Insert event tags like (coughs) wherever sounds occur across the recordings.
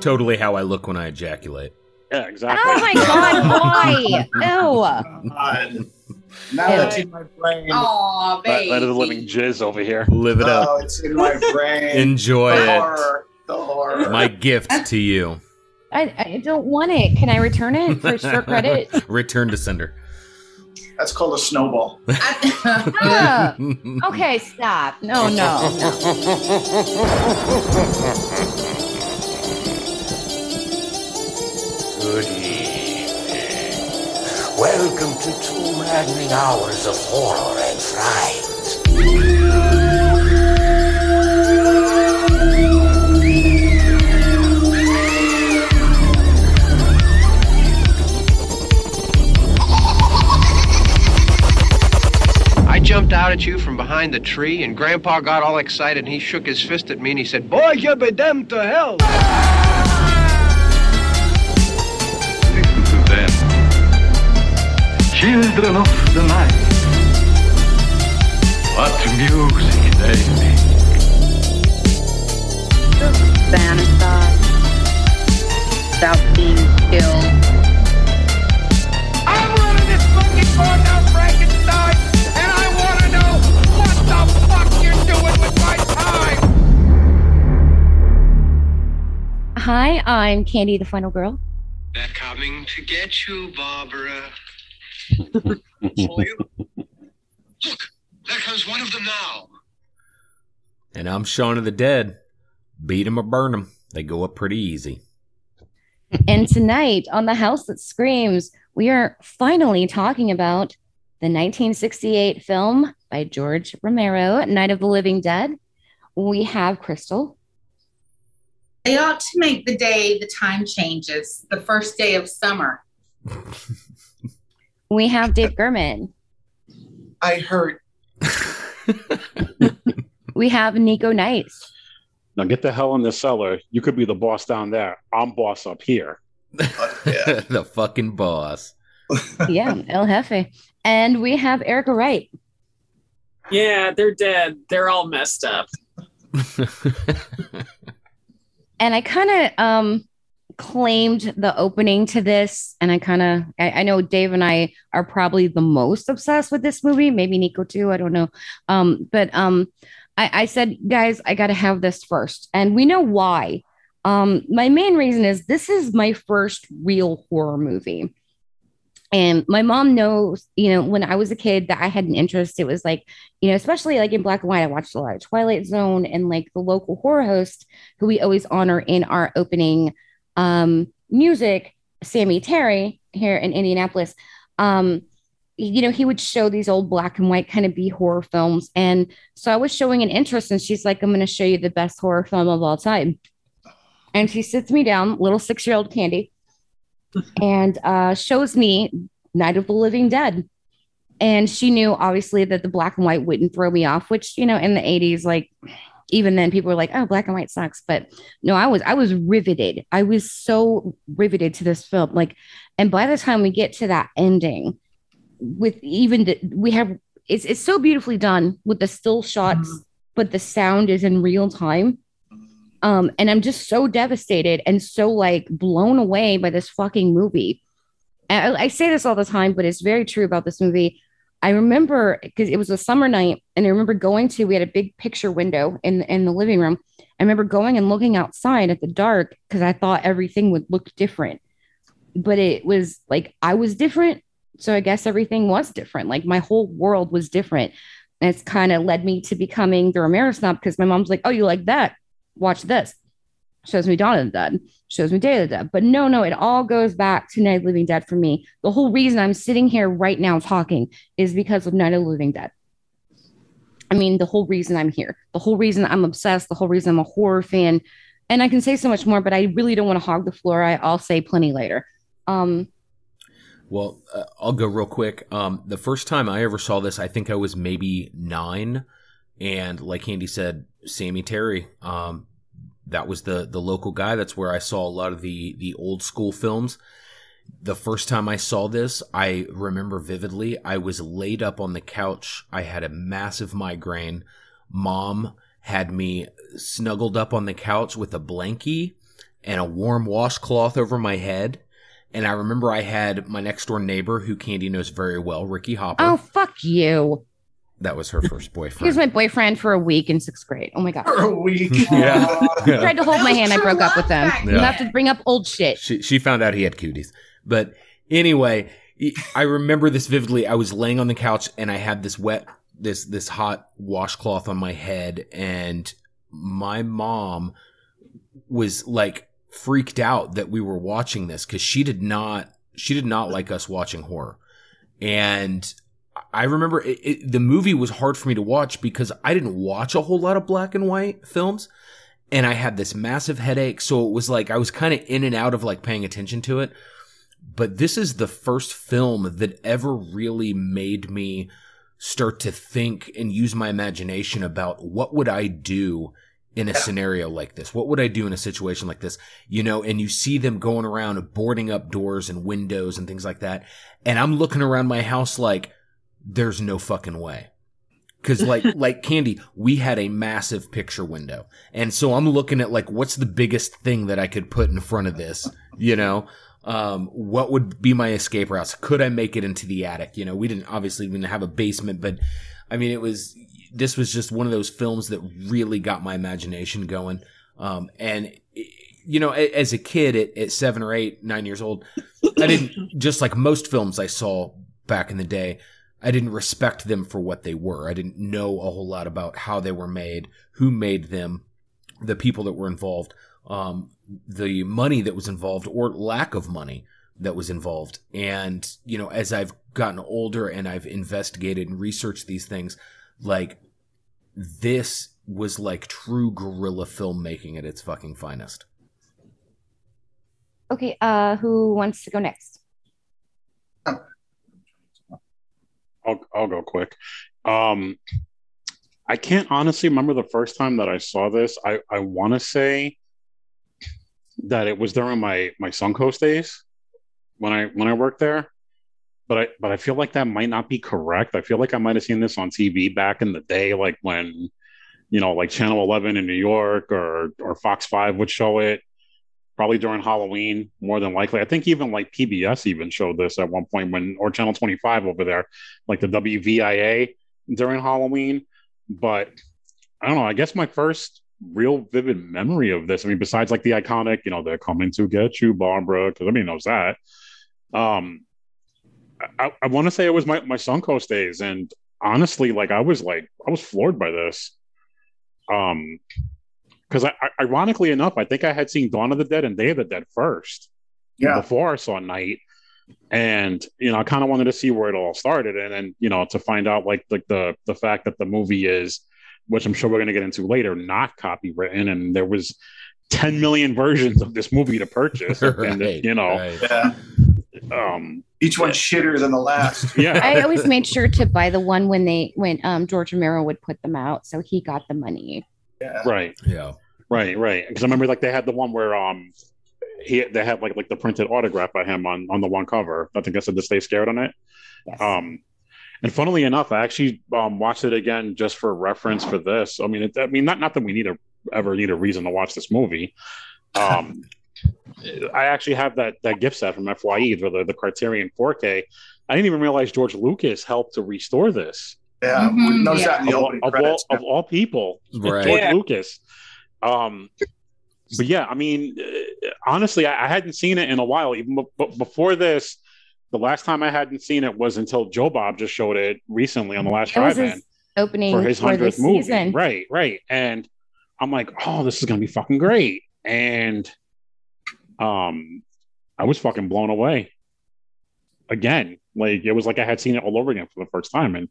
Totally how I look when I ejaculate. Yeah, exactly. Oh my god, why? Ew. God. (laughs) Now Yeah. it's in my brain. Aw, That, baby. that is living jizz over here. Live it up. Oh, it's in my brain. Enjoy the it. horror. The horror. My gift to you. I, I don't want it. Can I return it for (laughs) short credit? Return to sender. That's called a snowball. (laughs) Ah, okay, stop. No, no, no. Welcome to two maddening hours of horror and fright. I jumped out at you from behind the tree, and Grandpa got all excited, and he shook his fist at me, and he said, Boy, you be damned to hell. Children of the night. What music they make. fantasize about being killed. I'm running this fucking bar now, Frankenstein, and I want to know what the fuck you're doing with my time. Hi, I'm Candy, the final girl. They're coming to get you, Barbara. Look, there comes one of them now. And I'm Shaun of the Dead. Beat 'em or burn 'em. They go up pretty easy. And tonight on The House That Screams, we are finally talking about the 1968 film by George Romero, Night of the Living Dead. We have Crystal. They ought to make the day the time changes, the first day of summer. (laughs) We have Dave Gherman. I hurt. We have Nico Nice. Now get the hell in the cellar. You could be the boss down there. I'm boss up here. yeah. (laughs) the fucking boss. Yeah, El Jefe. And we have Erica Wright. Yeah, they're dead. They're all messed up. and I kind of um claimed the opening to this, and I kind of I, I know Dave and I are probably the most obsessed with this movie, maybe Nico too. I don't know, um, but um, I, I said, guys, I got to have this first, and we know why. Um, my main reason is this is my first real horror movie. And my mom knows, you know, when I was a kid that I had an interest, it was like, you know, especially like in black and white, I watched a lot of Twilight Zone and like the local horror host who we always honor in our opening um, music, Sammy Terry here in Indianapolis. Um, you know, he would show these old black and white kind of B horror films. And so I was showing an interest, and she's like, I'm going to show you the best horror film of all time. And she sits me down, little six year old Candy, (laughs) and uh, shows me Night of the Living Dead. And she knew obviously that the black and white wouldn't throw me off, which, you know, in the 80s, like even then people were like, oh, black and white sucks. But no, I was, I was riveted. I was so riveted to this film. Like, and by the time we get to that ending, with even the, we have, it's, it's so beautifully done with the still shots, but the sound is in real time. Um, and I'm just so devastated and so like blown away by this fucking movie. I, I say this all the time, but it's very true about this movie. I remember because it was a summer night, and I remember going to. We had a big picture window in in the living room. I remember going and looking outside at the dark because I thought everything would look different, but it was like I was different, so I guess everything was different. Like my whole world was different, and it's kind of led me to becoming the Romero snob because my mom's like, "Oh, you like that? Watch this." Shows me Dawn the Dead, shows me Day Dead. But no, no, it all goes back to Night of the Living Dead for me. The whole reason I'm sitting here right now talking is because of Night of the Living Dead. I mean, the whole reason I'm here, the whole reason I'm obsessed, the whole reason I'm a horror fan. And I can say so much more, but I really don't want to hog the floor. I, I'll say plenty later. Um, Well, uh, I'll go real quick. Um, the first time I ever saw this, I think I was maybe nine, and like Andy said, Sammy Terry. Um, that was the the local guy. That's where I saw a lot of the the old school films. The first time I saw this, I remember vividly. I was laid up on the couch. I had a massive migraine. Mom had me snuggled up on the couch with a blankie and a warm washcloth over my head. And I remember I had my next door neighbor who Candy knows very well, Ricky Hopper. Oh, fuck you. That was her first boyfriend. He was my boyfriend for a week in sixth grade. Oh my God. For a week. (laughs) Yeah. He tried to hold my hand. I broke up with love him. back You have to bring up old shit. she she found out he had cooties. But anyway, I remember this vividly. I was laying on the couch and I had this wet this this hot washcloth on my head and my mom was like freaked out that we were watching this cuz she did not she did not like us watching horror. And I remember it, it, the movie was hard for me to watch because I didn't watch a whole lot of black and white films and I had this massive headache. So it was like I was kind of in and out of like paying attention to it. But this is the first film that ever really made me start to think and use my imagination about what would I do in a scenario like this? What would I do in a situation like this? You know, and you see them going around boarding up doors and windows and things like that. And I'm looking around my house like, there's no fucking way. Cause like, (laughs) like Candy, we had a massive picture window. And so I'm looking at like, what's the biggest thing that I could put in front of this? You know, um, what would be my escape routes? Could I make it into the attic? You know, we didn't obviously even have a basement, but I mean, it was, this was just one of those films that really got my imagination going. Um, and, you know, as a kid at, at seven or eight, nine years old, I didn't, (coughs) just like most films I saw back in the day, I didn't respect them for what they were. I didn't know a whole lot about how they were made, who made them, the people that were involved, um, the money that was involved or lack of money that was involved. And, you know, as I've gotten older and I've investigated and researched these things, like this was like true guerrilla filmmaking at its fucking finest. Okay, uh, who wants to go next? I'll I'll go quick. Um, I can't honestly remember the first time that I saw this. I I want to say that it was during my my Suncoast days when I when I worked there, but I but I feel like that might not be correct. I feel like I might have seen this on TV back in the day, like when you know, like Channel Eleven in New York or or Fox Five would show it. Probably during Halloween, more than likely. I think even like PBS even showed this at one point when, or Channel 25 over there, like the WVIA during Halloween. But I don't know. I guess my first real vivid memory of this, I mean, besides like the iconic, you know, they're coming to get you, Barbara, because everybody knows that. Um, I, I want to say it was my, my Suncoast days. And honestly, like I was like, I was floored by this. Um, because I, I, ironically enough, I think I had seen Dawn of the Dead and Day of the Dead first Yeah. before I saw Night. And you know, I kind of wanted to see where it all started, and then you know, to find out like like the the fact that the movie is, which I'm sure we're going to get into later, not copywritten, and there was 10 million versions of this movie to purchase, (laughs) and Right, you know, right. Yeah. um, Each one's shitter than the last. (laughs) yeah, I always made sure to buy the one when they when um George Romero would put them out, so he got the money. Yeah. right, Yeah. right, right. Because I remember like they had the one where um. He, they had like like the printed autograph by him on on the one cover. I think I said to stay scared on it. Yes. Um, and funnily enough, I actually um, watched it again just for reference for this. I mean, it, I mean, not not that we need a ever need a reason to watch this movie. Um, I actually have that that gift set from Fye for the the Criterion 4K. I didn't even realize George Lucas helped to restore this. Yeah. Mhm, We noticed yeah. that in the of, all, opening of, all, credits. of all people, Right. George Yeah. Lucas. Um, but yeah, I mean, uh, honestly, I, I hadn't seen it in a while. Even be- be- before this, the last time I hadn't seen it was until Joe Bob just showed it recently on the last It drive-in opening for his hundredth movie. season. Right, right. And I'm like, oh, this is gonna be fucking great. And um, I was fucking blown away. Again, like it was like I had seen it all over again for the first time, and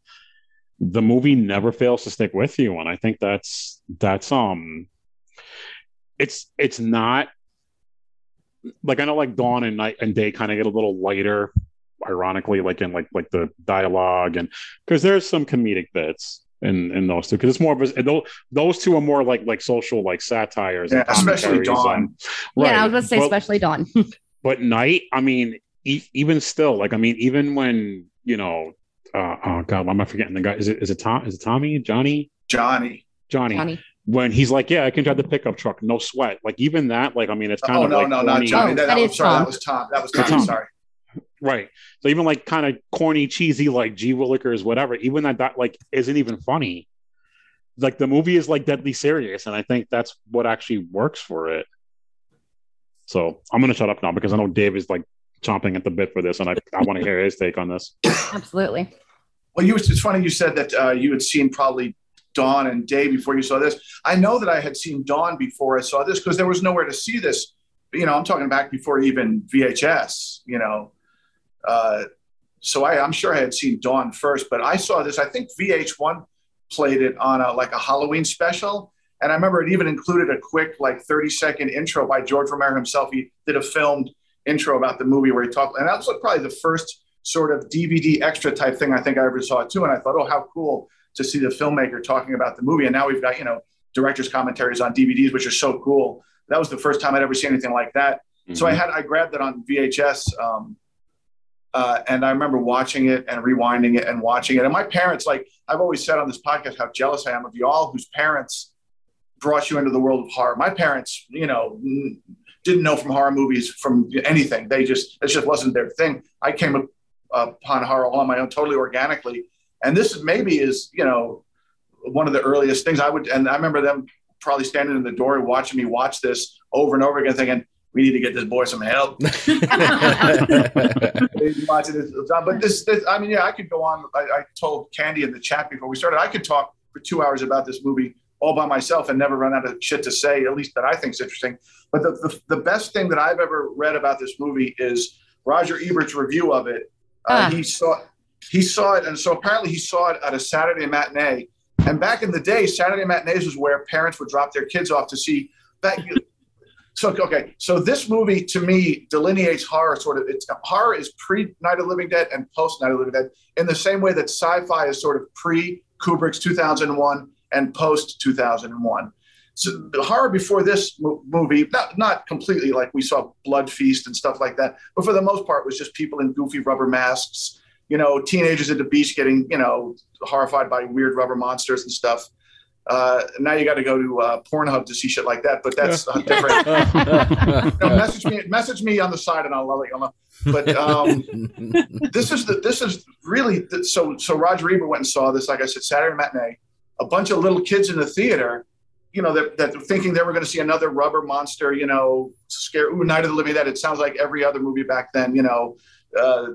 the movie never fails to stick with you. And I think that's that's um, it's it's not like I know like Dawn and Night and Day kind of get a little lighter, ironically, like in like like the dialogue and because there's some comedic bits in in those two because it's more of a those, those two are more like like social like satires Yeah, and especially Dawn. and- Yeah, I was gonna say But- especially Dawn. (laughs) but night i mean e- even still like i mean even when you know uh, oh god why am i forgetting the guy is it is it tom is it tommy johnny Johnny. johnny Johnny. when he's like, "Yeah, I can drive the pickup truck, no sweat." Like even that, like I mean, it's kind oh of no, like no, not corny- Tommy. That, that that was, sorry, Tom. that was Tom. That was That's Tom. Tom. Sorry. right? So even like kind of corny, cheesy, like G Willikers, whatever. Even that that like isn't even funny. Like the movie is like deadly serious, and I think that's what actually works for it. So I'm gonna shut up now because I know Dave is like chomping at the bit for this, and I, I want to hear his take on this. (coughs) Absolutely. Well, you it's funny you said that uh, you had seen probably Dawn and Day before you saw this. I know that I had seen Dawn before I saw this because there was nowhere to see this. You know, I'm talking back before even VHS. You know, uh, so I, I'm sure I had seen Dawn first, but I saw this. I think VH1 played it on a like a Halloween special, and I remember it even included a quick like 30 second intro by George Romero himself. He did a filmed intro about the movie where he talked, and that was like probably the first sort of DVD extra type thing I think I ever saw too. And I thought, oh, how cool to see the filmmaker talking about the movie. And now we've got, you know, director's commentaries on DVDs, which are so cool. That was the first time I'd ever seen anything like that. So I had, I grabbed it on VHS. Um, uh, and I remember watching it and rewinding it and watching it. And my parents, like I've always said on this podcast, how jealous I am of you all whose parents brought you into the world of horror. My parents, you know, didn't know from horror movies from anything. They just, it just wasn't their thing. I came up upon horror all on my own, totally organically. And this maybe is, you know, one of the earliest things I would, and I remember them probably standing in the door watching me watch this over and over again, thinking, we need to get this boy some help. (laughs) watching this, but this, this, I mean, yeah, I could go on. I, I told Candy in the chat before we started, I could talk for two hours about this movie all by myself and never run out of shit to say, at least that I think is interesting. But the, the, the best thing that I've ever read about this movie is Roger Ebert's review of it. Uh, Ah. He saw he saw it, and so apparently he saw it at a Saturday matinee. And back in the day, Saturday matinees was where parents would drop their kids off to see. Back, (laughs) so okay, so this movie to me delineates horror sort of. It's horror is pre Night of the Living Dead and post Night of the Living Dead in the same way that sci-fi is sort of pre Kubrick's 2001 and post 2001. So the horror before this mo- movie, not not completely like we saw Blood Feast and stuff like that, but for the most part was just people in goofy rubber masks, you know, teenagers at the beach getting you know horrified by weird rubber monsters and stuff. Uh, now you got to go to uh, Pornhub to see shit like that, but that's uh, different. (laughs) no, message me, message me on the side, and I'll let you know. But um, (laughs) this is the this is really the, so. So Roger Ebert went and saw this, like I said, Saturday matinee. A bunch of little kids in the theater, you know, that, that thinking they were going to see another rubber monster, you know, scare. Ooh, Night of the Living Dead. It sounds like every other movie back then, you know. Uh,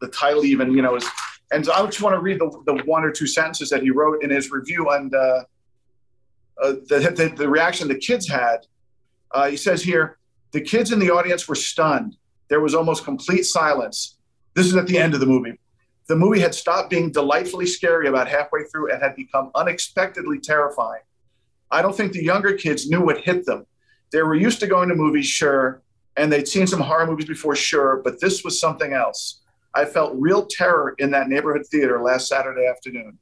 the title even, you know, is. And so I just want to read the, the one or two sentences that he wrote in his review and uh, uh, the, the, the reaction the kids had. Uh, he says here, the kids in the audience were stunned. There was almost complete silence. This is at the end of the movie. The movie had stopped being delightfully scary about halfway through and had become unexpectedly terrifying. I don't think the younger kids knew what hit them. They were used to going to movies, sure, and they'd seen some horror movies before, sure, but this was something else. I felt real terror in that neighborhood theater last Saturday afternoon.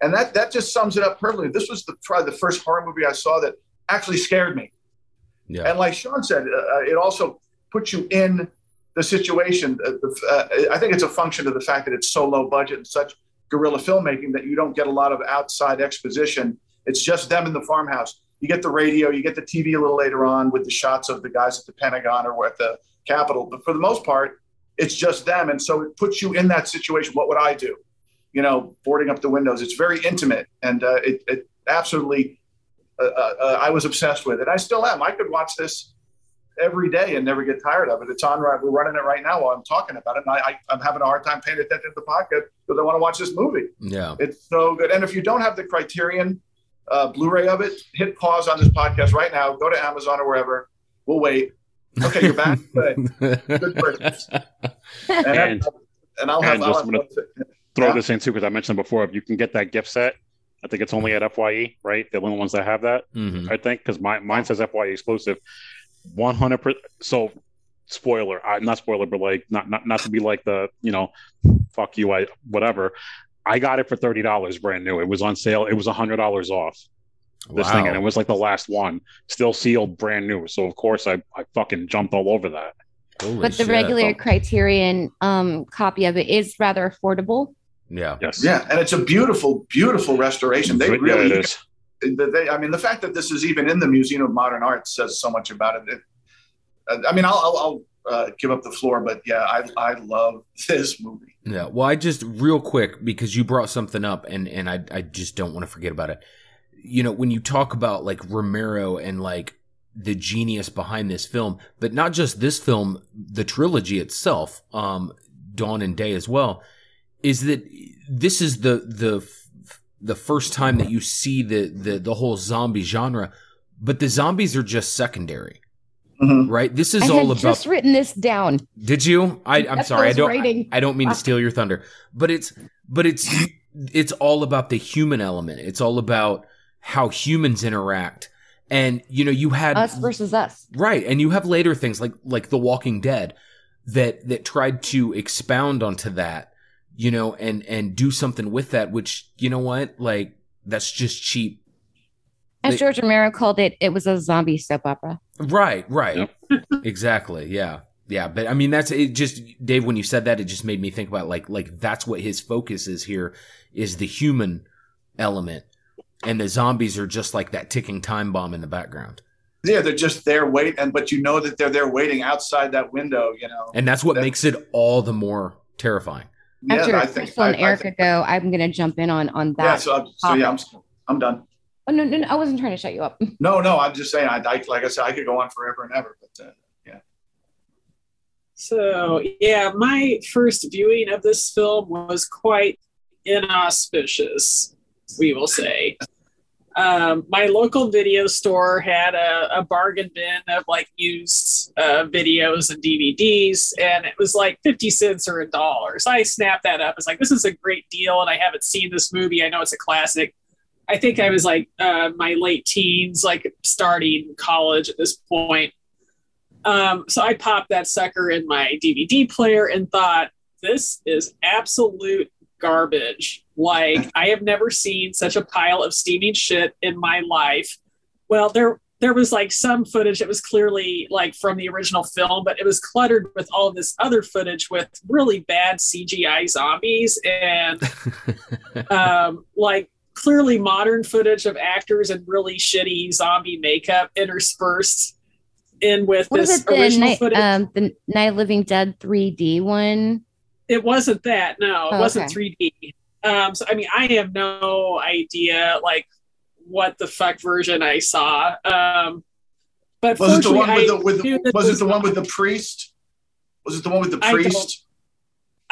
And that, that just sums it up perfectly. This was the, probably the first horror movie I saw that actually scared me. Yeah. And like Shawn said, uh, it also puts you in the situation. Uh, uh, I think it's a function of the fact that it's so low budget and such guerrilla filmmaking that you don't get a lot of outside exposition. It's just them in the farmhouse. You get the radio, you get the TV a little later on with the shots of the guys at the Pentagon or at the Capitol. But for the most part, it's just them. And so it puts you in that situation. What would I do? You know, boarding up the windows. It's very intimate. And uh, it, it absolutely, uh, uh, uh, I was obsessed with it. I still am. I could watch this every day and never get tired of it. It's on, right- we're running it right now while I'm talking about it. And I, I, I'm having a hard time paying attention to the podcast because I want to watch this movie. Yeah. It's so good. And if you don't have the Criterion uh, Blu-ray of it, hit pause on this podcast right now. Go to Amazon or wherever. We'll wait. Okay, you're back. (laughs) Good. Good purchase. (laughs) And, And- and I'll have. and I'll just have I'm gonna throw Yeah. this in too because I mentioned before. If you can get that gift set, I think it's only at Fye, right? They're the only ones that have that. Mhm. I think because my mine says Fye exclusive. One hundred percent. So, spoiler, uh, not spoiler, but like not not not to be like the you know, fuck you, I whatever. I got it for thirty dollars, brand new. It was on sale. It was hundred dollars off this thing, and it was like the last one, still sealed, brand new. So of course I I fucking jumped all over that. Holy but the shit. regular Criterion um, copy of it is rather affordable. Yeah. Yes. Yeah, and it's a beautiful, beautiful restoration. They Yeah, really it is. they, I mean, the fact that this is even in the Museum of Modern Art says so much about it. It- I mean, I'll, I'll, I'll uh, give up the floor, but yeah, I, I love (laughs) this movie. Yeah. Well, I just real quick because you brought something up, and and I I just don't want to forget about it. You know, when you talk about like Romero and like the genius behind this film, but not just this film, the trilogy itself, um, Dawn and Day as well, is that this is the the the first time that you see the the the whole zombie genre, but the zombies are just secondary, Mhm. right? This is I all had about just written this down. did you? I, I'm That's sorry. I don't. writing. I don't mean to steal your thunder, but it's but it's it's all about the human element. It's all about how humans interact, and you know you had Us versus us. right, and you have later things like like The Walking Dead that that tried to expound onto that, you know, and and do something with that. Which you know what, like that's just cheap. As They- George Romero called it, it was a zombie soap opera. Right, right. (laughs) exactly. Yeah. Yeah, but I mean that's it just Dave when you said that it just made me think about like like that's what his focus is here is the human element and the zombies are just like that ticking time bomb in the background. Yeah, they're just there waiting and but you know that they're there waiting outside that window. You know, And that's what That- makes it all the more terrifying. yeah, After I think. Crystal and I- I Erica think- go, I'm going to jump in on on that. yeah, so, so yeah, I'm, I'm done. Oh, no, no, no, I wasn't trying to shut you up. No, no, I'm just saying. I, I like I said, I could go on forever and ever, but uh, yeah. So, yeah, my first viewing of this film was quite inauspicious, we will say. Um, my local video store had a, a bargain bin of like used uh, videos and DVDs, and it was like 50 cents or a dollar. So I snapped that up. It's like, this is a great deal, and I haven't seen this movie. I know it's a classic. I think I was like uh, my late teens, like starting college at this point. Um, so I popped that sucker in my DVD player and thought, this is absolute garbage. Like I have never seen such a pile of steaming shit in my life. Well, there there was like some footage that was clearly like from the original film, but it was cluttered with all of this other footage with really bad CGI zombies and (laughs) um, like clearly modern footage of actors in really shitty zombie makeup interspersed in with What this? The original night, footage. um, the Night of Living Dead 3D one. it wasn't that. No, it Oh, wasn't okay. 3D. Um, so I mean, I have no idea like what the fuck version I saw. Um, but was it the one with the with knew the, this was it the one with the priest? Was it the one with the I don't- priest?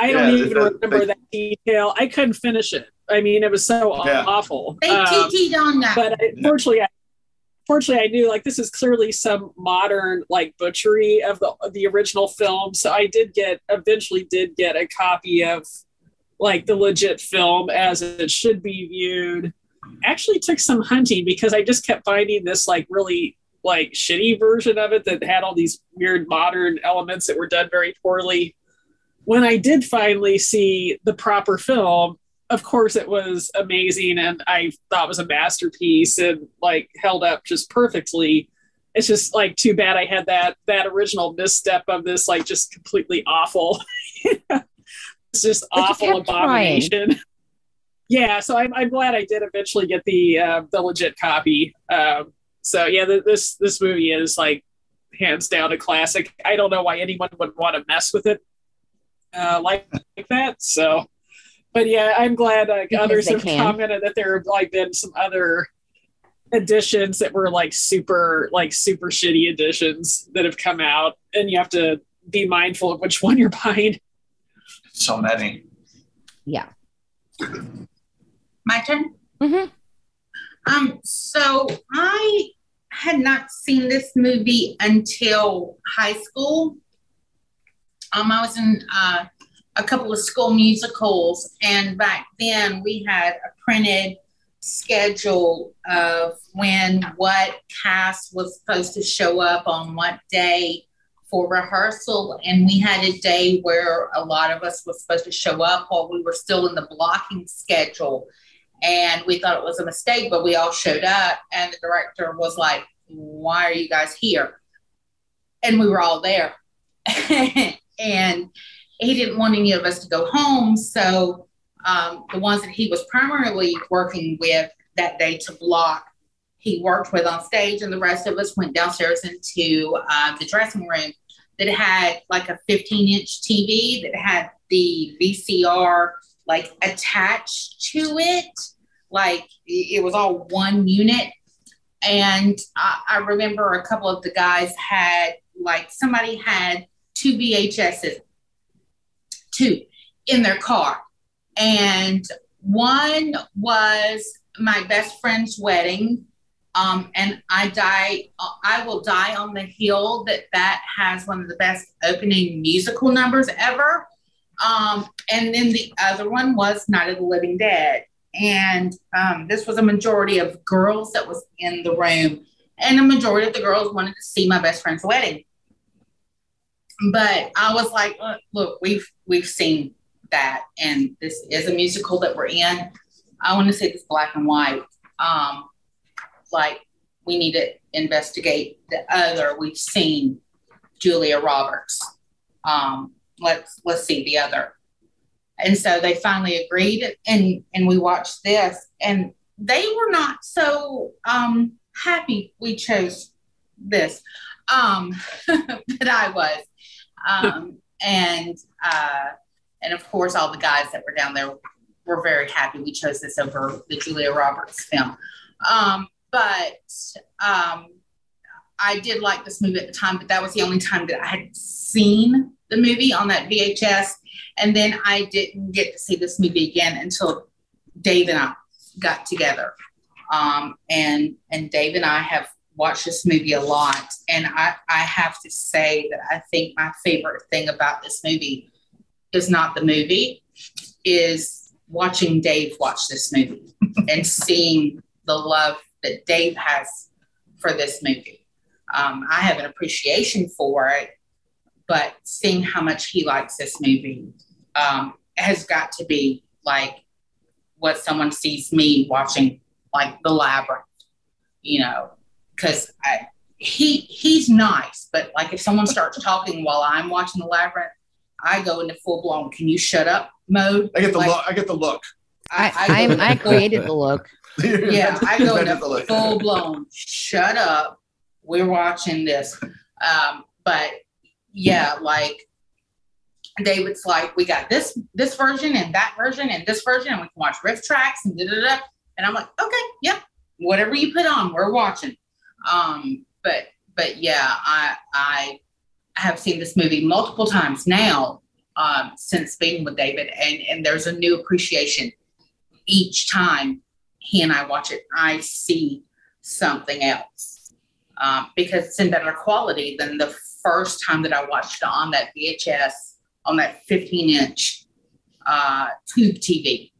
I don't Yeah, even that- remember they- that detail. I couldn't finish it. I mean, it was so Yeah. awful. They Um, TT'd on that. but I, fortunately, I, fortunately, I knew like this is clearly some modern like butchery of the of the original film. So I did get eventually did get a copy of like the legit film as it should be viewed. Actually, took some hunting because I just kept finding this like really like shitty version of it that had all these weird modern elements that were done very poorly. When I did finally see the proper film, of course it was amazing and I thought it was a masterpiece and like held up just perfectly. It's just like too bad I had that that original misstep of this like just completely awful. (laughs) it's just But awful kept trying. abomination. Yeah, so I'm, I'm glad I did eventually get the uh, the legit copy. Um, so yeah, th- this this movie is like hands down a classic. I don't know why anyone would want to mess with it uh, like, like that. So, but yeah, I'm glad uh, others have can. commented that there have like been some other editions that were like super like super shitty editions that have come out, and you have to be mindful of which one you're buying. So many. Yeah. My turn. hmm Um, so I had not seen this movie until high school. Um, I was in uh, a couple of school musicals, and back then we had a printed schedule of when what cast was supposed to show up on what day for rehearsal. And we had a day where a lot of us was supposed to show up while we were still in the blocking schedule and we thought it was a mistake, but we all showed up, and the director was like, "Why are you guys here?" And we were all there, (laughs) he didn't want any of us to go home, so um, the ones that he was primarily working with that day to block he worked with on stage, and the rest of us went downstairs into uh, the dressing room that had like a 15 inch TV that had the VCR like attached to it. Like it was all one unit. And I, I remember a couple of the guys had like somebody had two VHSs, two in their car. And one was my best friend's wedding. Um, and I die, I will die on the hill that that has one of the best opening musical numbers ever. Um, and then the other one was Night of the Living Dead. And um, this was a majority of girls that was in the room. And a majority of the girls wanted to see my best friend's wedding. But I was like, look, we've we've seen that, and this is a musical that we're in. I want to see this black and white. Um, like we need to investigate the other. We've seen Julia Roberts. Um, let's let's see the other. And so they finally agreed, and and we watched this, and they were not so um, happy we chose this, um, (laughs) but I was, um, and uh, and of course all the guys that were down there were very happy we chose this over the Julia Roberts film. Um, but um, I did like this movie at the time, but that was the only time that I had seen the movie on that VHS. And then I didn't get to see this movie again until Dave and I got together. Um, and and Dave and I have watched this movie a lot. And I, I have to say that I think my favorite thing about this movie is not the movie, is watching Dave watch this movie (laughs) and seeing the love that Dave has for this movie. Um, I have an appreciation for it, but seeing how much he likes this movie um, has got to be like what someone sees me watching, like The Labyrinth, you know, because he he's nice, but like if someone starts talking while I'm watching The Labyrinth, I go into full blown. Can you shut up mode? I get the like, look. I get the look. I, I, I, I created the look. (laughs) yeah, I go into full blown. Shut up. We're watching this. Um, but yeah, like David's like, we got this this version and that version and this version, and we can watch RiffTrax and da da da. And I'm like, okay, yeah, whatever you put on, we're watching. Um, but but yeah, I I have seen this movie multiple times now um, since being with David, and and there's a new appreciation each time he and I watch it. I see something else um, because it's in better quality than the first time that I watched it on that VHS on that 15 inch uh, tube TV.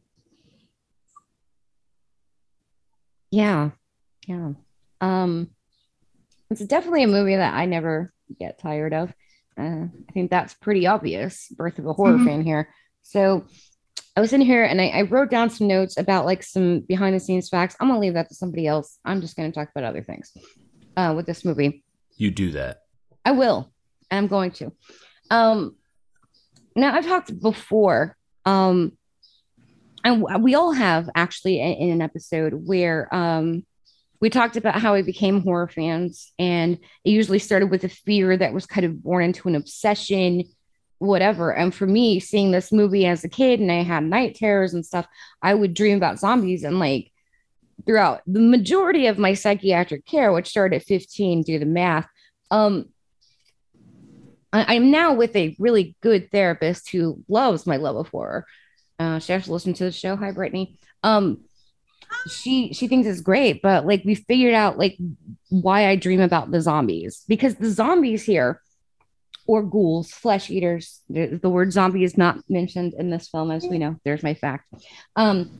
Yeah, yeah. Um, it's definitely a movie that I never get tired of. Uh, I think that's pretty obvious. Birth of a horror mm-hmm. fan here. So I was in here and I, I, wrote down some notes about like some behind the scenes facts. I'm gonna leave that to somebody else. I'm just gonna talk about other things uh, with this movie. You do that. I will. I'm going to. Um, now I've talked before, um, and we all have actually in, in an episode where um, we talked about how we became horror fans, and it usually started with a fear that was kind of born into an obsession, whatever. And for me, seeing this movie as a kid, and I had night terrors and stuff, I would dream about zombies and like throughout the majority of my psychiatric care, which started at 15, do the math. Um, I, am now with a really good therapist who loves my love of horror. Uh, she actually listened to the show. Hi, Brittany. Um, she she thinks it's great, but like we figured out like why I dream about the zombies because the zombies here or ghouls, flesh eaters. The, the word zombie is not mentioned in this film, as we know. There's my fact. Um,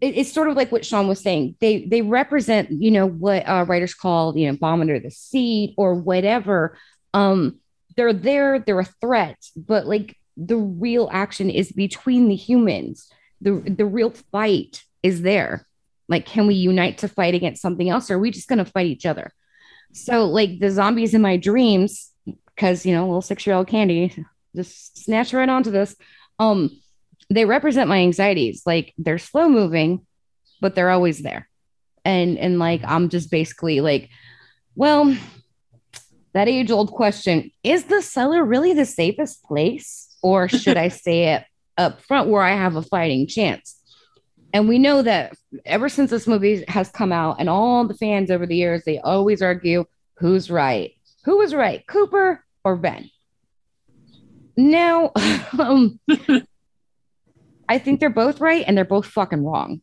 it, it's sort of like what Shawn was saying. They they represent, you know, what uh, writers call, you know, bomb under the seat or whatever. Um, they're there, they're a threat, but like the real action is between the humans. The the real fight is there. Like, can we unite to fight against something else, or are we just gonna fight each other? So, like the zombies in my dreams, because you know, little six year old candy, just snatch right onto this. Um, they represent my anxieties. Like they're slow moving, but they're always there. and and like I'm just basically like, well, that age old question: Is the cellar really the safest place, or should I (laughs) stay it up front where I have a fighting chance? And we know that ever since this movie has come out, and all the fans over the years, they always argue who's right. Who was right, Cooper or Ben? Now, (laughs) um, I think they're both right and they're both fucking wrong.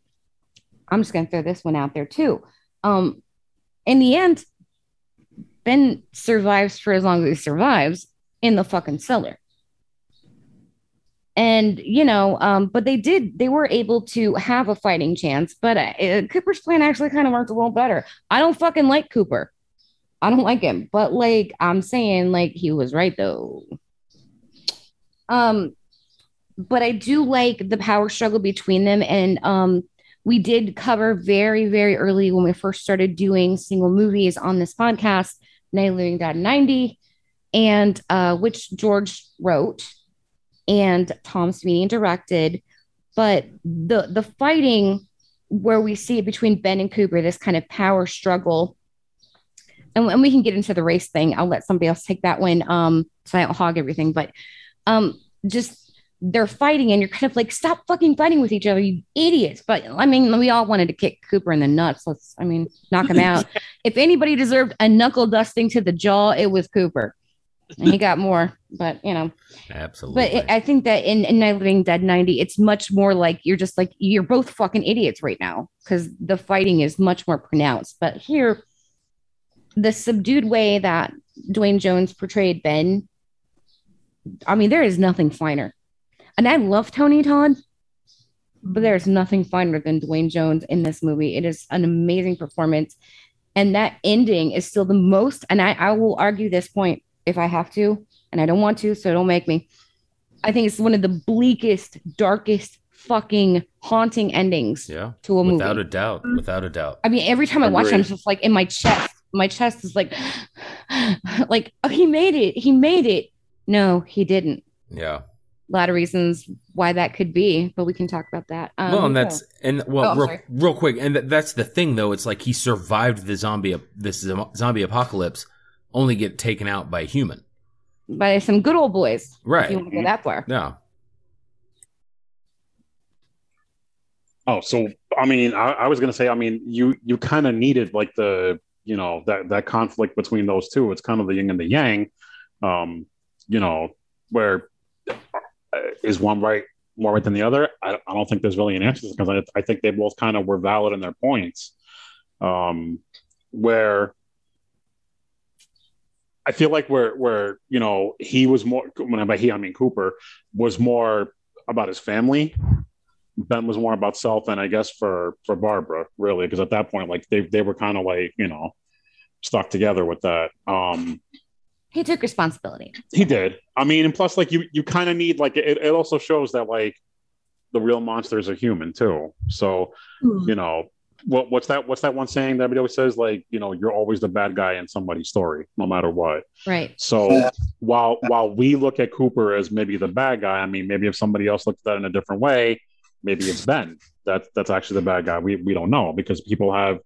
I'm just gonna throw this one out there too. Um, in the end, Ben survives for as long as he survives in the fucking cellar. And you know, um, but they did, they were able to have a fighting chance. But uh, Cooper's plan actually kind of worked a little better. I don't fucking like Cooper. I don't like him, but like I'm saying, like he was right though. Um, but I do like the power struggle between them, and um, we did cover very, very early when we first started doing single movies on this podcast, Night Living Dead 90, and uh, which George wrote and Tom Savini directed. But the the fighting where we see it between Ben and Cooper, this kind of power struggle and, and we can get into the race thing. I'll let somebody else take that one. Um, so I don't hog everything, but um, just they're fighting and you're kind of like, stop fucking fighting with each other, you idiots. But I mean, we all wanted to kick Cooper in the nuts. Let's, I mean, knock him out. (laughs) if anybody deserved a knuckle dusting to the jaw, it was Cooper. And he got more, but you know, Absolutely. but it, I think that in, in Night Living Dead 90, it's much more like you're just like, you're both fucking idiots right now because the fighting is much more pronounced. But here, the subdued way that Duane Jones portrayed Ben, I mean, there is nothing finer. And I love Tony Todd, but there's nothing finer than Duane Jones in this movie. It is an amazing performance. And that ending is still the most, and I, I will argue this point if I have to, and I don't want to, so don't make me. I think it's one of the bleakest, darkest, fucking haunting endings yeah. to a movie. Without a doubt. Without a doubt. I mean, every time I watch it, I'm just like in my chest. My chest is like, (sighs) like oh, he made it. He made it. No, he didn't. Yeah. A lot of reasons why that could be, but we can talk about that. Um, well, and that's and well, Oh, real, real quick, and th- that's the thing though. It's like he survived the zombie this zombie apocalypse, only get taken out by a human. by some good old boys. Right. If you want to go that far. Yeah. Oh, so I mean, I, I was gonna say, I mean, you you kind of needed like the you know that that conflict between those two. It's kind of the yin and the yang. Um, you know, where uh, is one right more right than the other? I, I don't think there's really an answer because I, I think they both kind of were valid in their points. Um, where I feel like where where you know he was more when I by he I mean Cooper was more about his family. Ben was more about self, and I guess for for Barbara really because at that point like they they were kind of like you know stuck together with that. Um, He took responsibility. he did. I mean, and plus like you you kind of need like it, it also shows that like the real monsters are human too. So you know what what's that what's that one saying that everybody always says? Like you know you're always the bad guy in somebody's story no matter what. Right. so while while we look at cooper as maybe the bad guy i mean maybe if somebody else looked at that in a different way maybe it's ben. That's that's actually the bad guy. We we don't know because people have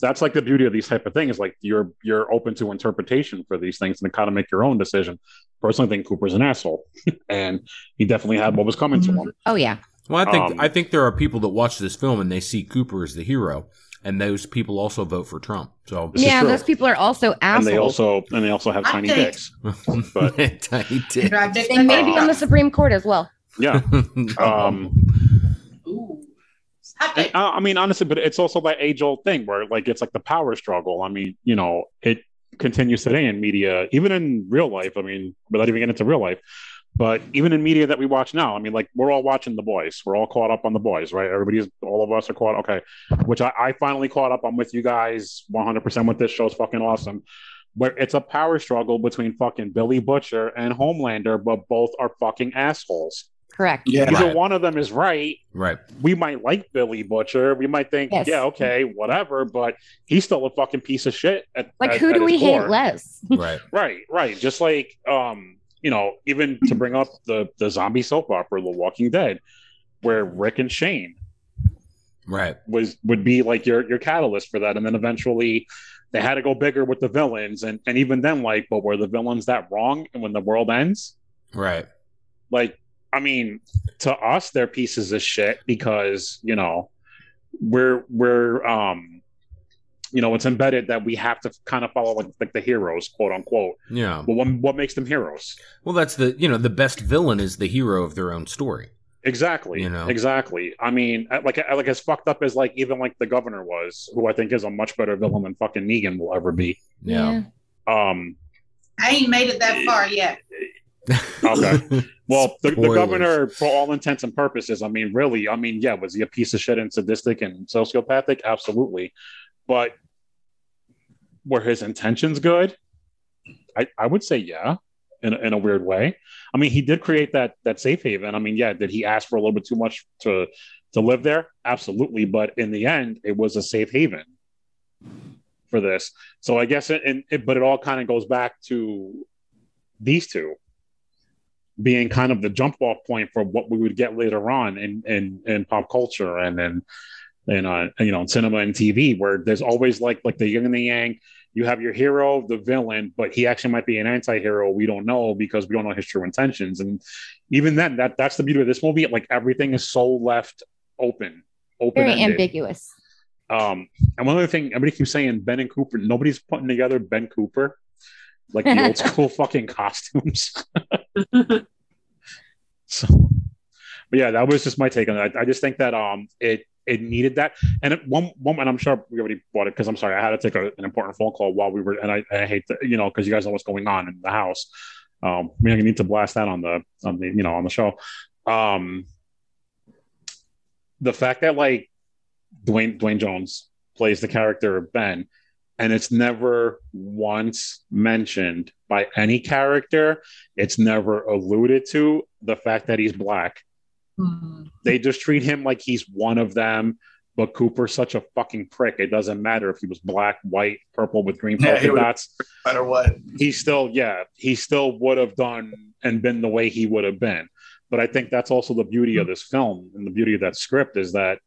that's like the beauty of these type of things. Like you're you're open to interpretation for these things and kind of make your own decision. Personally i think cooper's an asshole (laughs) and he definitely had what was coming to mm-hmm. him. Oh yeah. Well, I think Um, I think there are people that watch this film and they see Cooper as the hero, and those people also vote for Trump. So yeah, those people are also and assholes. they also and they also have I tiny think- dicks But- (laughs) Tiny dick. Drive dick they may be Uh, on the Supreme Court as well. yeah (laughs) um And, I mean, honestly, but it's also that age old thing where, like, it's like the power struggle. I mean, you know, it continues today in media, even in real life. I mean, without even getting into real life, but even in media that we watch now, I mean, like, we're all watching The Boys. We're all caught up on The Boys, right? Everybody's, all of us are caught. Okay. Which I, I finally caught up. I'm with you guys 100% with this show's fucking awesome. Where it's a power struggle between fucking Billy Butcher and Homelander, but both are fucking assholes. Correct. Yeah. Either Right. one of them is right, right. we might like Billy Butcher. We might think, Yes. yeah, okay, whatever, but he's still a fucking piece of shit. At, Like at- who at do we his hate core. less? Right. (laughs) Right, right. Just like, um, you know, even to (clears throat) bring up the the zombie soap opera, The Walking Dead, where Rick and Shane, Right. was would be like your your catalyst for that and then eventually they had to go bigger with the villains and and even then like but were the villains that wrong and when the world ends Right. like i mean to us they're pieces of shit because you know we're we're um you know it's embedded that we have to kind of follow like, like the heroes quote unquote Yeah. but what, what makes them heroes Well, that's the you know the best villain is the hero of their own story. exactly You know? exactly i mean uh, like like as fucked up as like even like the governor was who i think is a much better villain than fucking negan will ever be Yeah. um I ain't made it that far yet. (laughs) Okay. Well, the, the governor, for all intents and purposes, I mean, really, I mean, yeah, was he a piece of shit and sadistic and sociopathic? Absolutely. But were his intentions good? I, I would say yeah, in, in a weird way. I mean, he did create that that safe haven. I mean, yeah, did he ask for a little bit too much to to live there? Absolutely. But in the end, it was a safe haven for this. So I guess, it, and but it all kind of goes back to these two being kind of the jump off point for what we would get later on in in, in pop culture and in in uh, you know in cinema and TV, where there's always like like the yin and the yang. You have your hero, the villain, but he actually might be an anti-hero. We don't know because we don't know his true intentions. And even then, that that's the beauty of this movie. Like everything is so left open, open Very ambiguous. um, and one other thing, everybody keeps saying Ben and Cooper. Nobody's putting together Ben Cooper, like the old (laughs) school fucking costumes. (laughs) (laughs) so, but yeah, that was just my take on it. I, I just think that um, it it needed that. And at one one, and I'm sure we already bought it because I'm sorry, I had to take a, an important phone call while we were, and I, I hate to, you know, because you guys know what's going on in the house. Um, we need to blast that on the on the you know on the show. Um, the fact that like Duane Duane Jones plays the character of Ben, and it's never once mentioned by any character. It's never alluded to the fact that he's black. Hmm. They just treat him like he's one of them. But Cooper's such a fucking prick. It doesn't matter if he was black, white, purple with green Yeah, he polka would- dots. No matter what. He still, yeah, he still would have done and been the way he would have been. But I think that's also the beauty of this film and the beauty of that script is that,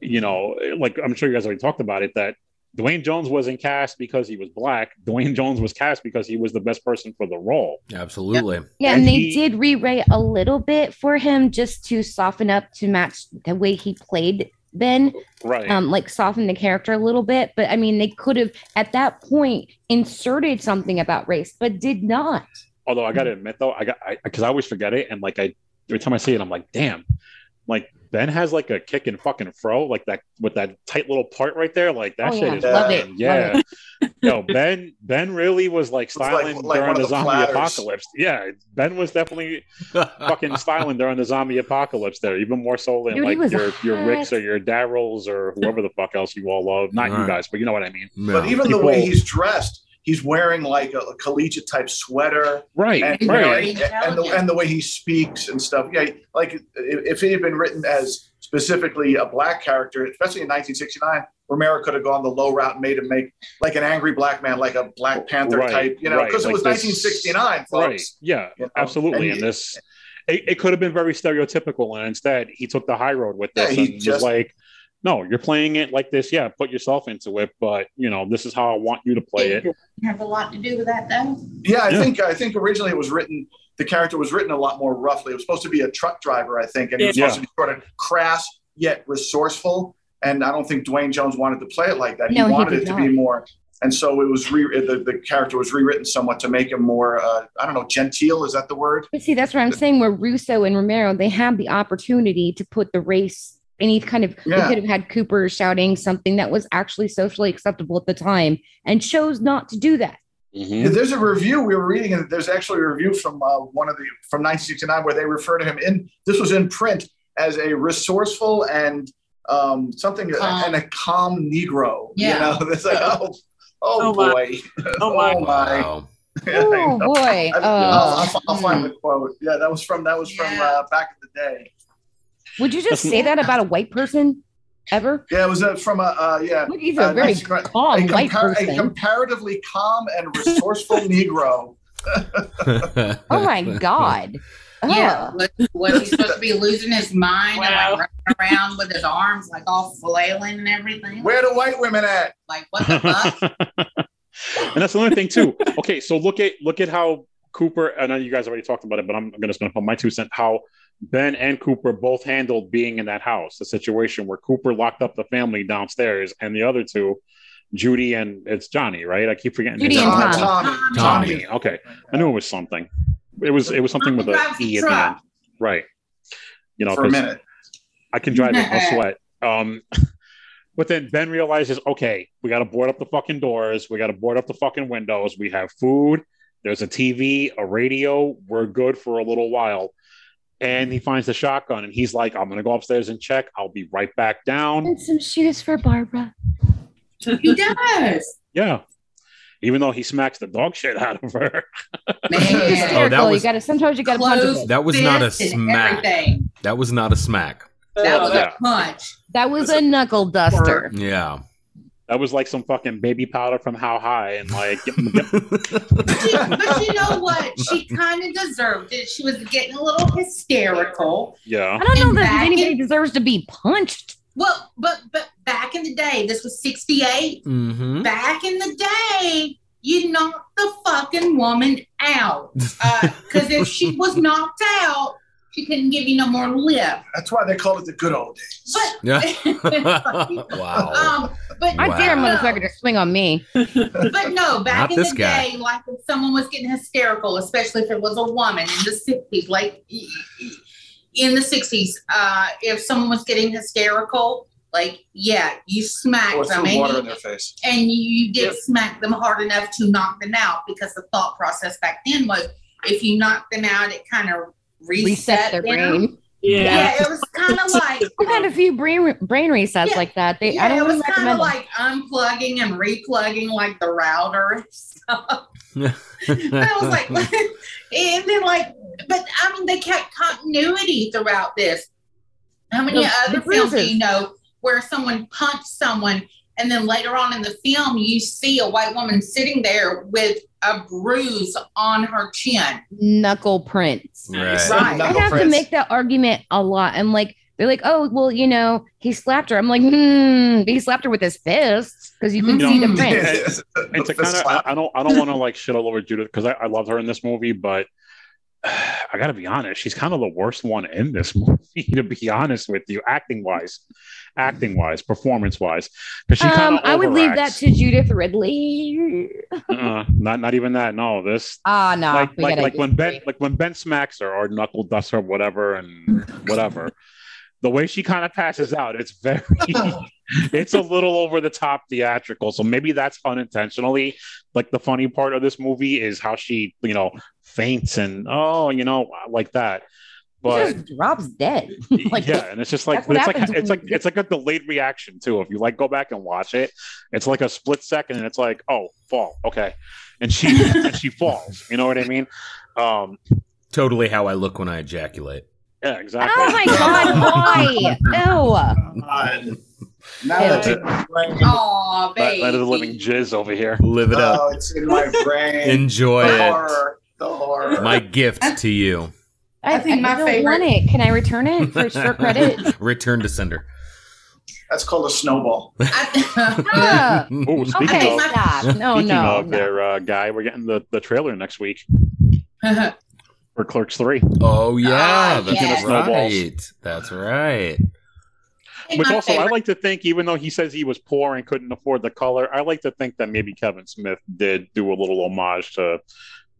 you know, like I'm sure you guys already talked about it, that Duane Jones wasn't cast because he was black. Duane Jones was cast because he was the best person for the role. Absolutely. Yeah, And and they he- did rewrite a little bit for him just to soften up to match the way he played Ben. Right. Um, like soften the character a little bit. But I mean, they could have at that point inserted something about race, but did not. Although I got to admit though, I got because I, always forget it, and like I every time I see it, I'm like, damn, like Ben has like a kick and fucking fro, like that with that tight little part right there, like that Oh, shit yeah. is Love fucking- it. yeah. Love (laughs) Yo, Ben Ben really was like like- styling like during one the the zombie platters. apocalypse. Yeah, Ben was definitely (laughs) fucking styling during the zombie apocalypse there, even more so than Dude, like was your your hot. Ricks or your Daryls or whoever the fuck else you all love. Not you Right. guys, but you know what I mean. But Yeah. even the way he's dressed, he's wearing like a, a collegiate type sweater, Right, and, you right. know, and, and the, and the way he speaks and stuff. Yeah, like if, he had been written as specifically a black character, especially in 1969, Romero could have gone the low route and made him make like an angry black man, like a Black Panther Right, type, you know, right, because like it was this- 1969, folks. Right. Yeah, You know? absolutely. And And, this, it, it could have been very stereotypical, and instead he took the high road with Yeah, this he and just- was like, "No, you're playing it like this. Yeah, put yourself into it, but you know, this is how I want you to play it." Have a lot to do with that, though. Yeah, I Yeah. think I think originally it was written. The character was written a lot more roughly. It was supposed to be a truck driver, I think, and he was Yeah. supposed to be sort of crass yet resourceful. And I don't think Duane Jones wanted to play it like that. No, he he wanted did it to not. be more. And so it was re- the, the character was rewritten somewhat to make him more. Uh, I don't know, genteel. Is that the word? But see, that's what I'm saying. Where Russo and Romero, they had the opportunity to put the race. Any kind of, Yeah. they could have had Cooper shouting something that was actually socially acceptable at the time, and chose not to do that. Yeah, There's a review we were reading, and there's actually a review from uh, one of the from 1969 where they refer to him in. This was in print as a resourceful and um, something Calm. and a calm Negro. Yeah. You know, (laughs) it's like oh, oh, Oh, my. boy, Oh, my. Wow. (laughs) Yeah, Oh boy! I- I'll, Uh, I'll, I'll find the quote. Yeah, that was from that was from Yeah. uh, back in the day. Would you just That's- say that about a white person ever? Yeah, it was uh, from a uh, yeah. Look, he's a uh, very 19 calm a, white compar- a comparatively calm and resourceful (laughs) Negro. oh my god! (laughs) Yeah, Oh. was, was he supposed to be losing his mind Wow. and like running around with his arms like all flailing and everything? Where the white women at? Like what the fuck? (laughs) and that's another thing too. Okay, so look at look at how Cooper. I know you guys already talked about it, but I'm going to spend my two cents. How Ben and Cooper both handled being in that house, the situation where Cooper locked up the family downstairs, and the other two, Judy and it's Johnny, right? I keep forgetting. Judy his and name. Tom. Tommy. Tommy. Okay, I knew it was something. It was it was something with a Drives the E at the end, right? You know, For a 'cause minute. I can drive it, no (laughs) sweat. Um, (laughs) but then Ben realizes, okay, we got to board up the fucking doors. We got to board up the fucking windows. We have food. There's a TV, a radio. We're good for a little while. And he finds the shotgun and he's like, I'm going to go upstairs and check. I'll be right back down. And some shoes for Barbara. he does. Yeah. Even though he smacks the dog shit out of her. Man. Oh, that was- you gotta sometimes you gotta punch That was not a smack. Everything. That was not a smack. That was Yeah. a punch. That was a knuckle duster. Yeah. That was like some fucking baby powder from How High. And like, get, (laughs) get, But you, but you know what? She kind of deserved it. She was getting a little hysterical. yeah. I don't know And that anybody in- deserves to be punched. Well, but but back in the day, this was '68. hmm Back in the day, you knocked the fucking woman out because if she was knocked out, she couldn't give you no more lip. That's why they called it the good old days. But (laughs) Yeah. (laughs) wow. um, but I Wow. dare a motherfucker to swing on me. But no, back Not in this the guy. day, like if someone was getting hysterical, especially if it was a woman in the sixties, like in the sixties, uh, if someone was getting hysterical, like yeah, you smacked Or them threw and you, in their face. and you did Yep. smack them hard enough to knock them out because the thought process back then was if you knocked them out, it kind of reset, Reset their them. brain. Yeah. Yeah, it was (laughs) kind of like I've had a few brain brain resets Yeah. like that. They, yeah, I don't it was kind recommend of like unplugging and replugging like the router and stuff. (laughs) I was like, (laughs) and then like, but I mean, they kept continuity throughout this. How many The- other the films do you know where someone punched someone, and then later on in the film, you see a white woman sitting there with a bruise on her chin? knuckle prints. Right. Right. I Knuckle have to make that argument a lot. I'm like, they're like, oh, well, you know, he slapped her. I'm like, hmm, he slapped her with his fists because you can You see know, the print. (laughs) it's a kind of I, I don't I don't want to like shit all over Judith because I, I love her in this movie, but (sighs) I gotta be honest, she's kind of the worst one in this (laughs) movie, to be honest with you, acting wise, acting wise, performance wise. Because she kind Um, of I would leave that to Judith Ridley. (laughs) uh, not not even that. No, this Ah, no. like like like when Ben like when Ben smacks her or knuckle dusts her, whatever, and whatever. The way she kind of passes out, it's very, (laughs) it's a little over the top theatrical. So maybe that's unintentionally. Like the funny part of this movie is how she, you know, faints and oh, you know, like that. He But just drops dead. (laughs) like, yeah, and it's just like that's what but it's like it's like it's like a delayed reaction too. If you like go back and watch it, it's like a split second, and it's like oh fall okay, and she (laughs) and she falls. You know what I mean? Um, Totally how I look when I ejaculate. yeah, exactly. Oh my god, why? (laughs) Ew. God. Now that's in my brain. Oh, That, baby. that is a living jizz over here. Live it up. Oh, it's in my brain. Enjoy the it. horror. The horror. My gift to you. I, I think my don't favorite- want it. Can I return it for (laughs) short credit? Return to sender. That's called a snowball. (laughs) Ah, Oh, speaking okay, of stop. No, speaking no. of no. their uh, guy, we're getting the the trailer next week (laughs) for Clerks Three. Oh yeah, Ah, that's yes. right. That's right. Which My also, I like to think, even though he says he was poor and couldn't afford the color, I like to think that maybe Kevin Smith did do a little homage to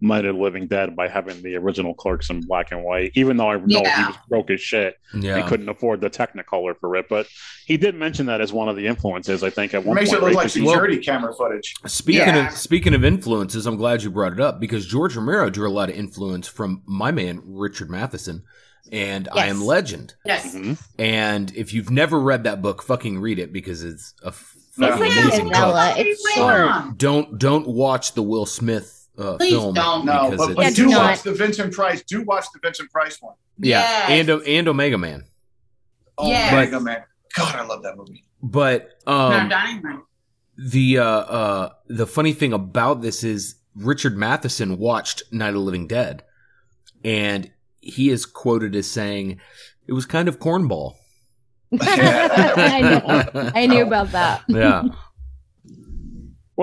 Night of the Living Dead by having the original Clerks in black and white. Even though I know he was broke as shit and Yeah. couldn't afford the Technicolor for it, but he did mention that as one of the influences. I think at It one makes point. it look right? like 'Cause he- security camera footage. Speaking Yeah. of speaking of influences, I'm glad you brought it up because George Romero drew a lot of influence from my man Richard Matheson and I Am Legend. Yes. Mhm. And if you've never read that book, fucking read it because it's a f- No. fucking It's like amazing a book. novella. It's short. Don't don't watch the Will Smith uh, Please film. don't. No, but, but Yeah, do do not. watch the Vincent Price. Do watch the Vincent Price one. yeah, Yes. and and Omega Man. Oh, Yes. Mega Man. God, I love that movie. But um, dining the uh, uh, the funny thing about this is Richard Matheson watched Night of the Living Dead, and he is quoted as saying, "It was kind of cornball." (laughs) I know. I knew about that. (laughs) Yeah,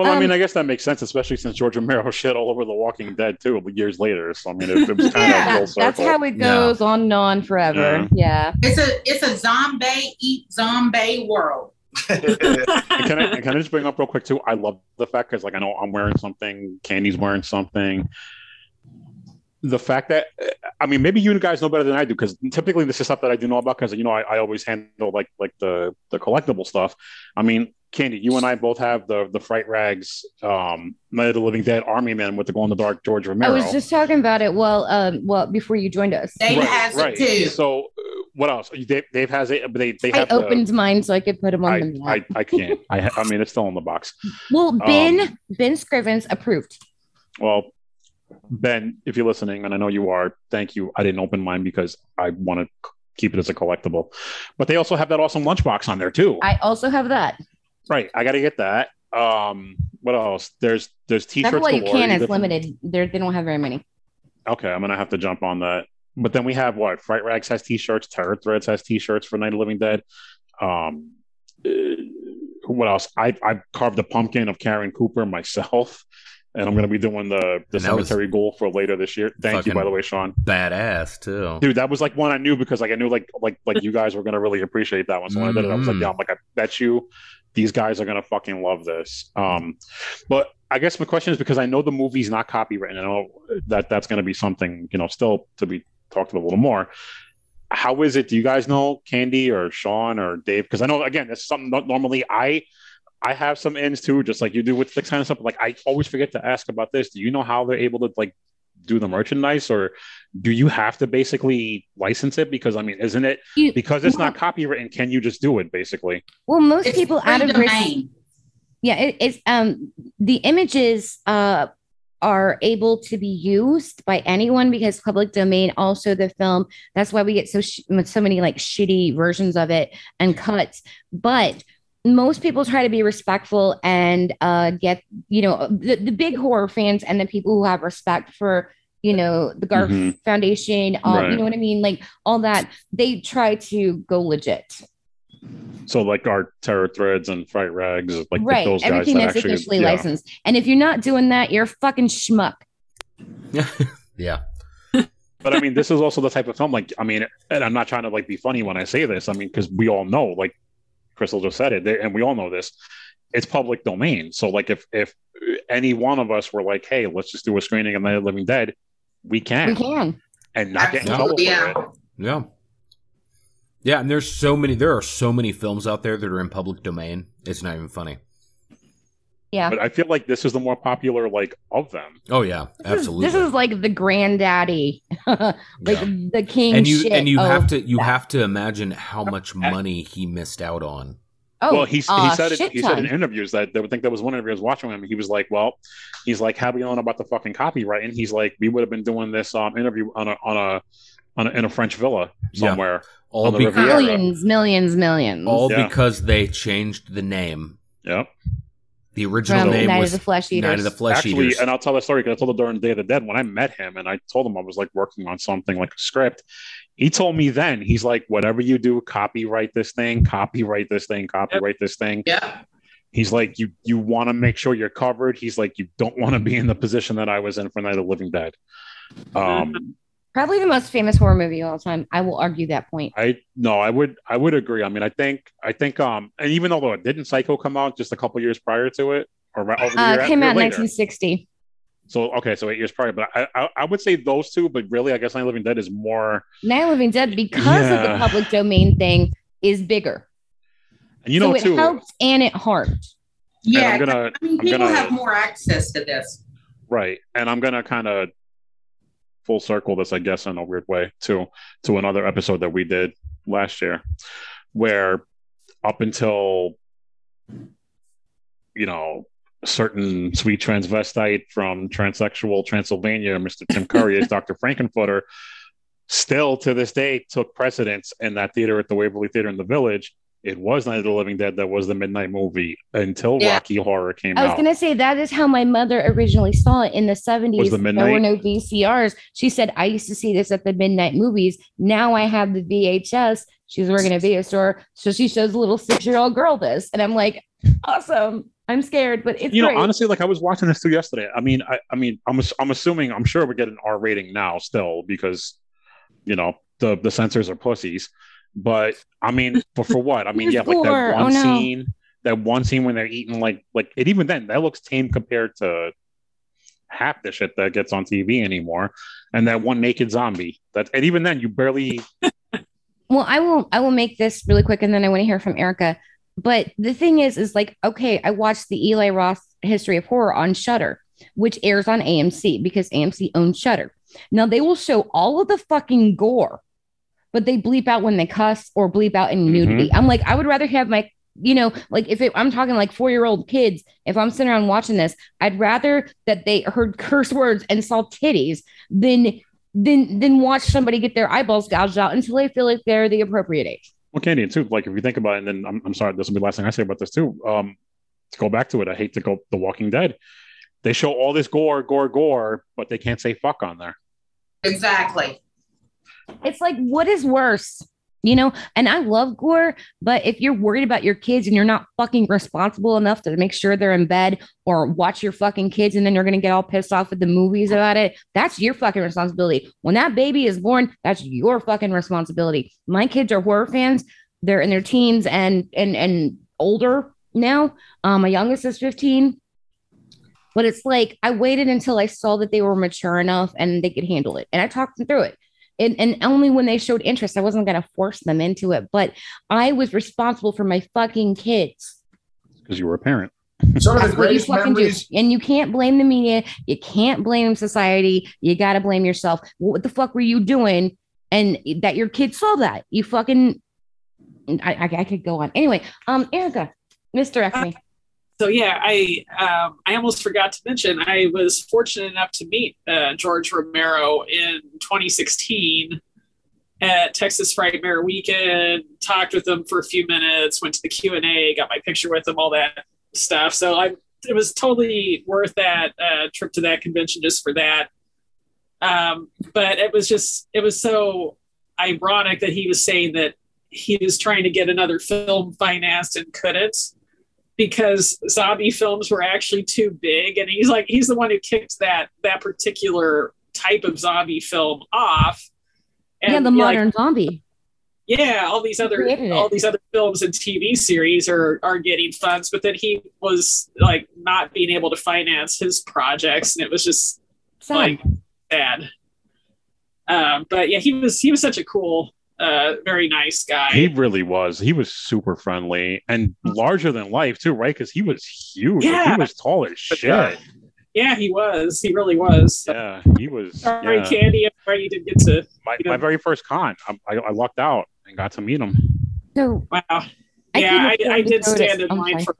Well, I Um, mean, I guess that makes sense, especially since George Romero (laughs) shit all over The Walking Dead too years later. So I mean, it, it was kind Yeah, of full That's how it goes on and on forever. Yeah. It's a it's a zombie eat zombie world. (laughs) Can I can I just bring up real quick too? I love the fact because like I know I'm wearing something, Candy's wearing something. The fact that I mean, maybe you guys know better than I do because typically this is stuff that I do know about because you know I, I always handle like like the the collectible stuff. I mean, Candy, you and I both have the the Fright Rags, um, Night of the Living Dead Army Man with the glow in the dark George Romero. I was just talking about it. Well, um, well, before you joined us, Dave right, has right. it too. So uh, what else? Dave, Dave has it, but they they I have the- opened mine so I could put them on I, the map. I, (laughs) I can't. I, I mean, it's still in the box. well, Ben um, Ben Scrivens approved. Well, Ben, if you're listening, and I know you are, thank you. I didn't open mine because I want to keep it as a collectible. But they also have that awesome lunchbox on there too. I also have that. Right. I got to get that. Um, what else? There's there's t-shirts. That's why you can. either It's limited. They're, they don't have very many. Okay, I'm gonna have to jump on that. But then we have what? Fright Rags has t-shirts. Terror Threads has t-shirts for Night of the Living Dead. Um, uh, what else? I I carved a pumpkin of Karen Cooper myself, (laughs) and I'm gonna be doing the the And cemetery ghoul for later this year. Thank you, by the way, Sean. badass too. Dude, that was like one I knew because like I knew like like like you guys were gonna really appreciate that one. So when I did it, I was like, Mhm. yeah, I'm like, I bet you these guys are gonna fucking love this. Um, but I guess my question is because I know the movie's not copywritten. I know that that's gonna be something you know still to be talked about a little more. How is it? Do you guys know Candy or Sean or Dave? Because I know again, it's something normally I I have some ends too, just like you do with six kind of stuff. Like I always forget to ask about this. Do you know how they're able to like do the merchandise, or do you have to basically license it? Because I mean, isn't it You- because it's not copywritten? Can you just do it basically? Well, most It's people out of risk. Yeah, it, it's um the images uh are able to be used by anyone because public domain also the film that's why we get so sh- so many like shitty versions of it and cuts but most people try to be respectful and uh get you know the, the big horror fans and the people who have respect for you know the Garf Mhm. Foundation um, Right. you know what I mean like all that they try to go legit So like our terror threads and fright rags, like right those guys everything that that's actually, officially yeah. licensed and if you're not doing that you're a fucking schmuck yeah, (laughs) yeah. But I mean, this is also the type of film. Like, I mean, and I'm not trying to like be funny when I say this. I mean, because we all know, like Crystal just said it, they- and we all know this. It's public domain. So, like, if if any one of us were like, "Hey, let's just do a screening of Night of the Living Dead," we can, we can and not get in trouble Absolutely, for yeah. it. yeah, yeah. And there's so many. There are so many films out there that are in public domain. It's not even funny. yeah But I feel like this is the more popular like of them. Oh yeah, This is- absolutely. This is like the granddaddy, (laughs) like Yeah. the king. and you shit and you have to you that. have to imagine how much money he missed out on. Oh, well, he, he said it. shit He said in interviews that they would think there was one interview I was watching him. He was like, "Well, he's like, how do you know about the fucking copyright?" And he's like, "We would have been doing this um interview on a on a on a, in a French villa Yeah. somewhere." All On the because millions, millions, millions. all Yeah. because they changed the name. Yep. The original from name Night was of the Flesh Eaters. Night of the Flesh Actually, Eaters. and I'll tell that story because I told the during Day of the Dead when I met him, and I told him I was like working on something like a script. He told me then he's like, "Whatever you do, copyright this thing, copyright this thing, copyright this thing." Yeah. He's like, "You you want to make sure you're covered." He's like, "You don't want to be in the position that I was in for Night of the Living Dead." Um, Probably the most famous horror movie of all time. I will argue that point. I no, I would I would agree. I mean, I think I think um, and even although it didn't Psycho come out just a couple years prior to it, or right over Uh, came out in 1960. So okay, so eight years prior, but I, I I would say those two, but really, I guess Night of Living Dead is more. Night of Living Dead, because of the public domain thing, is bigger. And you so know it too, helped and it harmed. Yeah. I'm gonna- I mean, I'm people gonna- have more access to this. right? And I'm gonna kind of full circle this, I guess, in a weird way, to to another episode that we did last year, where up until you know a certain sweet transvestite from transsexual Transylvania, Mr. Tim Curry as Dr. Frank-N-Furter, still to this day took precedence in that theater at the Waverly Theater in the Village it was Night of the Living Dead that was the midnight movie until Yeah. Rocky Horror came out. I was out. gonna say that is how my mother originally saw it in the 70s. Was the There were no VCRs. She said, I used to see this at the midnight movies. Now I have the VHS. She's working at a video store. So she shows a little six-year-old girl this. And I'm like, awesome. I'm scared, but it's you know, great. honestly, like I was watching this too yesterday. I mean, I, I mean, I'm, I'm assuming, I'm sure we get an R rating now still because, you know, the the censors are pussies. But I mean, (laughs) but for what? I mean, yeah, like that Oh, one no. scene, that one scene when they're eating like like, and even then, that looks tame compared to half the shit that gets on TV anymore. And that one naked zombie. That and even then, you barely. (laughs) well i will i will make this really quick and then i want to hear from erica but the thing is is like okay i watched the eli roth history of horror on Shudder which airs on amc because amc owns Shudder now they will show all of the fucking gore but they bleep out when they cuss or bleep out in mm-hmm. nudity. I'm like i would rather have my you know like if it, i'm talking like four year old kids if i'm sitting around watching this i'd rather that they heard (laughs) curse words and saw titties than than than watch somebody get their eyeballs gouged out until they feel like they're the appropriate age. Well, Candy, and too, like if you think about it, and then I'm, I'm sorry, this will be the last thing I say about this too. Um, to go back to it, I hate to go The Walking Dead. They show all this gore, gore, gore, but they can't say fuck on there. Exactly. It's like what is worse? You know, and I love gore, but if you're worried about your kids and you're not fucking responsible enough to make sure they're in bed or watch your fucking kids and then you're going to get all pissed off at the movies about it, that's your fucking responsibility. When that baby is born, that's your fucking responsibility. My kids are horror fans. They're in their teens and and and older now. Um, my youngest is 15. But it's like I waited until I saw that they were mature enough and they could handle it. And I talked them through it. And, and only when they showed interest, I wasn't going to force them into it. But I was responsible for my fucking kids. Because you were a parent. Some of the That's what you greatest fucking memories. do. And you can't blame the media. You can't blame society. You got to blame yourself. What the fuck were you doing? And that your kids saw that. You fucking. I, I, I could go on. Anyway, um, Erica, misdirect me. So yeah, I um, I almost forgot to mention I was fortunate enough to meet uh, George Romero in 2016 at Texas Frightmare Weekend. Talked with him for a few minutes. Went to the Q and A. Got my picture with him. All that stuff. So I it was totally worth that uh, trip to that convention just for that. Um, but it was just it was so ironic that he was saying that he was trying to get another film financed and couldn't because zombie films were actually too big and he's like he's the one who kicked that that particular type of zombie film off and yeah, the like, modern zombie. yeah all these other all these other films and tv series are are getting funds but then he was like not being able to finance his projects and it was just Sad. like sad um but yeah he was he was such a cool uh very nice guy He really was. He was super friendly and larger than life too, right? Because he was huge. Like, Yeah. he was tall as shit. Yeah. yeah he was he really was Yeah, he was. sorry yeah. candy i'm sorry you didn't get to My, you know- my very first con, I, I, I lucked out and got to meet him. So Wow. I yeah, couldn't I, I, did stand in line sorry. for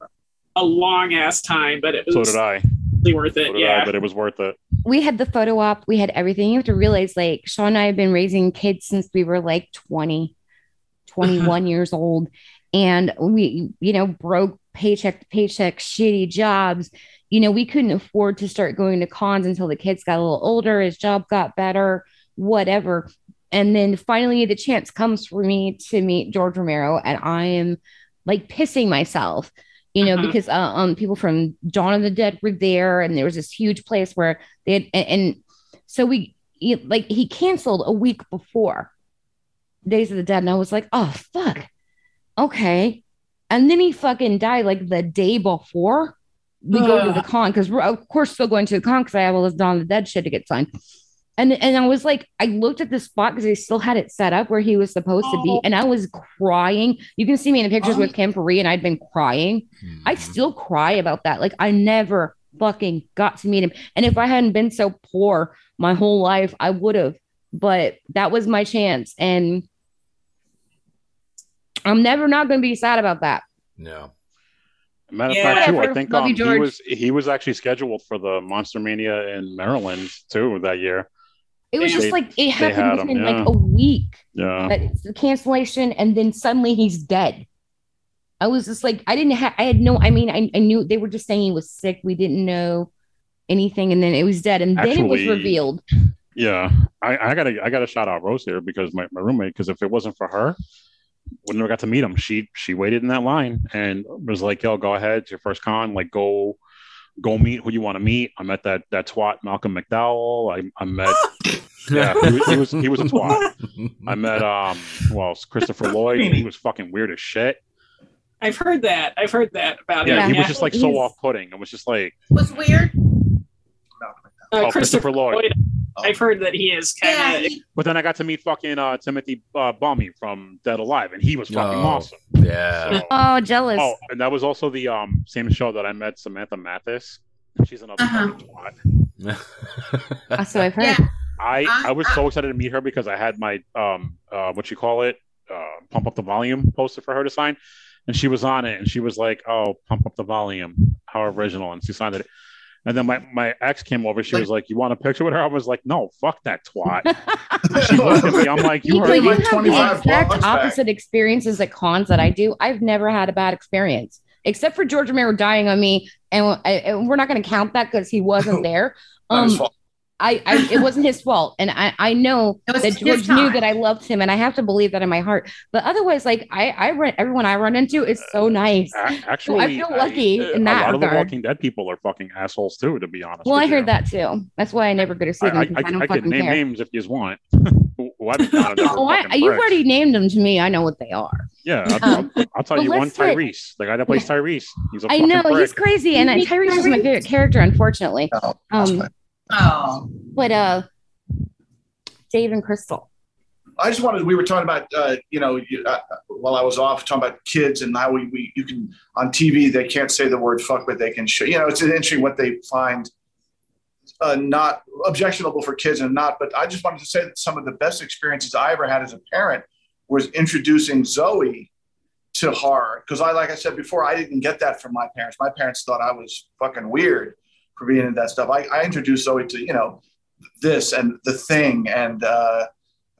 a long ass time, but it was So did I. really worth it. So did yeah. I, but it was worth it. We had the photo op, we had everything. You have to realize, like, Sean and I have been raising kids since we were like 20, 21 uh-huh. years old. And we, you know, broke paycheck to paycheck, shitty jobs. You know, we couldn't afford to start going to cons until the kids got a little older, his job got better, whatever. And then finally, the chance comes for me to meet George Romero, and I am like pissing myself you know, Mhm. because uh, um, people from Dawn of the Dead were there, and there was this huge place where they had, and, and so we he, like he canceled a week before Days of the Dead, and I was like, oh fuck, okay, and then he fucking died like the day before we go to the con because we're of course still going to the con because I have all this Dawn of the Dead shit to get signed. And, and I was like, I looked at the spot because they still had it set up where he was supposed to be, Oh. and I was crying. You can see me in the pictures Oh. with Ken Foree, and I'd been crying. I Mhm. still cry about that. Like I never fucking got to meet him. And if I hadn't been so poor my whole life, I would have. But that was my chance. And I'm never not gonna be sad about that. No. Matter of Yeah. fact, too, I think um, you, he was he was actually scheduled for the Monster Mania in Maryland too that year. It was They- just like it happened him, within yeah. like a week. Yeah, the cancellation, and then suddenly he's dead. I was just like, I didn't have, I had no, I mean, I, I knew they were just saying he was sick. We didn't know anything. And then it was dead. And then it was revealed. Yeah, I, I gotta I gotta shout out Rose here because my, my roommate because if it wasn't for her, we never got to meet him. She she waited in that line and was like, "Yo, go ahead, it's your first con. Like, go go meet who you want to meet." I met that that twat Malcolm McDowell. I, I met (laughs) yeah, he was, he was he was a twat. (laughs) I met um well Christopher (laughs) Lloyd. He was fucking weird as shit. I've heard that. I've heard that about him. Yeah, him. he was just like so off putting. It was just like Was weird. Uh, Oh, Christopher Lloyd. I've heard that he is kind Yeah. he- But then I got to meet fucking uh, Timothy uh, Balme from Dead Alive, and he was fucking Oh. awesome. Yeah. So- Oh, jealous. oh, and that was also the um same show that I met Samantha Mathis. She's another Uh-huh. fucking twat. (laughs) Uh, so I've heard. Yeah. I I- I was so excited to meet her because I had my um uh what you call it uh pump up the volume poster for her to sign, and she was on it, and she was like, "Oh, pump up the volume, how original," and she signed it. And then my, my ex came over. She was like, "You want a picture with her?" I was like, "No, fuck that twat." (laughs) she looked at me. I'm like, "You You, heard but already you like have 25 the exact blocks back. opposite experiences at cons that I do. I've never had a bad experience, except for George Romero dying on me, and, I, and we're not going to count that because he wasn't (laughs) there. Not his Um, fault. I, I, it wasn't his fault, and I, I know that George knew that I loved him, and I have to believe that in my heart. But otherwise, like I, I run everyone I run into is so nice. A- Actually, feel lucky in that a lot of the Walking Dead people are fucking assholes too. To be honest. Well, I with heard that too. That's why I never go to see I, them I, because I, I, don't I could fucking name care. names if you want. who, who I've encountered that Oh, I, you've already named them to me. I know what they are. Yeah, I'll, Um, I'll, I'll tell you one. let's get- Tyrese, the guy that plays Tyrese. He's a I know prick. he's crazy, and uh, Tyrese is my favorite character, unfortunately. No, that's Um, fine. Oh, But uh, Dave and Crystal. I just wanted. We were talking about, uh, you know, you, uh, while I was off, talking about kids and how we, we you can on TV they can't say the word fuck, but they can show. You know, it's interesting what they find uh, not objectionable for kids and not. But I just wanted to say that some of the best experiences I ever had as a parent was introducing Zoe to horror because I, like I said before, I didn't get that from my parents. My parents thought I was fucking weird for being into that stuff. I, I introduced Zoe to you know this and the thing and. Uh,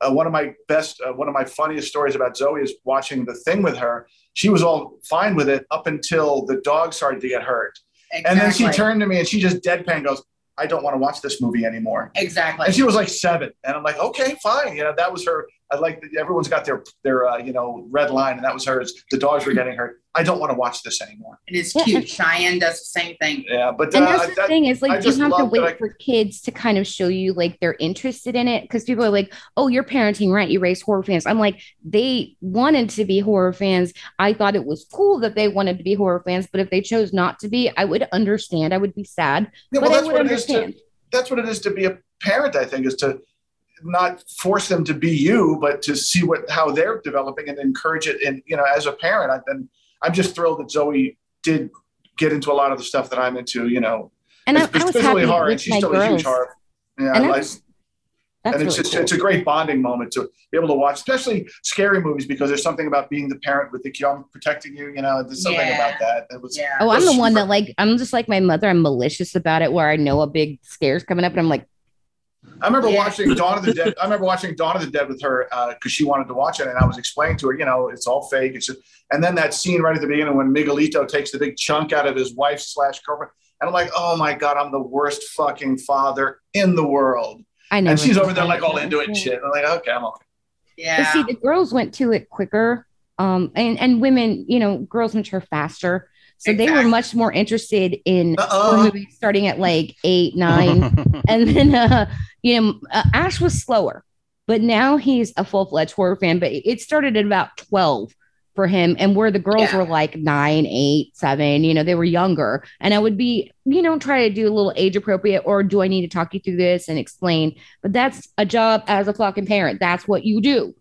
uh, one of my best, uh, one of my funniest stories about Zoe is watching the thing with her. She was all fine with it up until the dog started to get hurt. exactly. And then she turned to me and she just deadpan goes, I don't want to watch this movie anymore. Exactly. And she was like seven. And I'm like, okay, fine. You know, that was her. I like that everyone's got their, their, uh, you know, red line. And that was hers. The dogs were getting hurt. I don't want to watch this anymore. and it's Yeah. cute. (laughs) Cheyenne does the same thing. Yeah. But And uh, that's the that- thing is I like you have to wait I- for kids to kind of show you like they're interested in it because people are like, "Oh, you're parenting, right? You raise horror fans." I'm like, they wanted to be horror fans. I thought it was cool that they wanted to be horror fans, but if they chose not to be, I would understand. I would be sad, Yeah, but well, I that's would what it is to, that's what it is to be a parent i think is to not force them to be you but to see what how they're developing and encourage it and you know as a parent i've been i'm just thrilled that zoe did get into a lot of the stuff that i'm into you know And I, I was especially happy horror and with she's my still a huge girls. horror yeah And I- that's- That's and it's really just, cool. it's a great bonding moment to be able to watch, especially scary movies, because there's something about being the parent with the young protecting you. You know, there's something Yeah. about that. that was, Yeah. Oh, I'm was the one that like I'm just like my mother. I'm malicious about it, where I know a big scare's coming up, and I'm like, I remember Yeah. watching Dawn of the Dead. I remember watching Dawn of the Dead with her because she wanted to watch it, and I was explaining to her, you know, it's all fake. It's just, and then that scene right at the beginning when Miguelito takes the big chunk out of his wife slash girlfriend, and I'm like, oh my god, I'm the worst fucking father in the world. I know. And she's over there like all into it and shit. I'm like, okay, I'm okay. But Yeah. see, the girls went to it quicker. Um, and, and women, you know, girls mature faster. So they were much more interested in movies starting at like eight, nine. (laughs) and then, uh, you know, uh, Ash was slower, but now he's a full fledged horror fan. But it started at about 12 for him. And where the girls Yeah. were like nine, eight, seven, you know, they were younger. And I would be, you know, try to do a little age appropriate or do I need to talk you through this and explain? But that's a job as a fucking parent. That's what you do.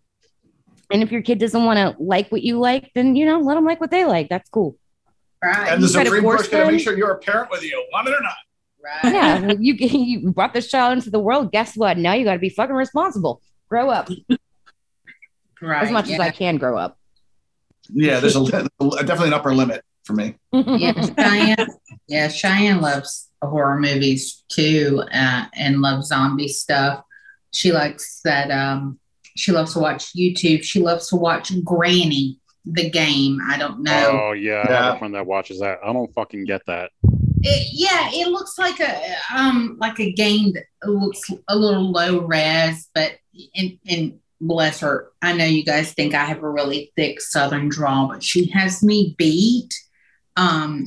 And if your kid doesn't want to like what you like, then you know, let them like what they like. That's cool. Right. And the you Supreme force Court's going to make sure you're a parent whether you want it or not. right. Yeah, you you (laughs) brought this child into the world. Guess what? Now you got to be fucking responsible. Grow up Right. as much yeah. as I can. Grow up. Yeah, there's a, definitely an upper limit for me. (laughs) yeah, Cheyenne. Yeah, Cheyenne loves horror movies too, uh, and loves zombie stuff. She likes that. Um, she loves to watch YouTube. She loves to watch Granny. The game. I don't know. Oh yeah, I have a friend that watches that. I don't fucking get that. It, yeah, it looks like a um like a game that looks a little low res, but and and bless her, I know you guys think I have a really thick Southern drawl, but she has me beat. Um,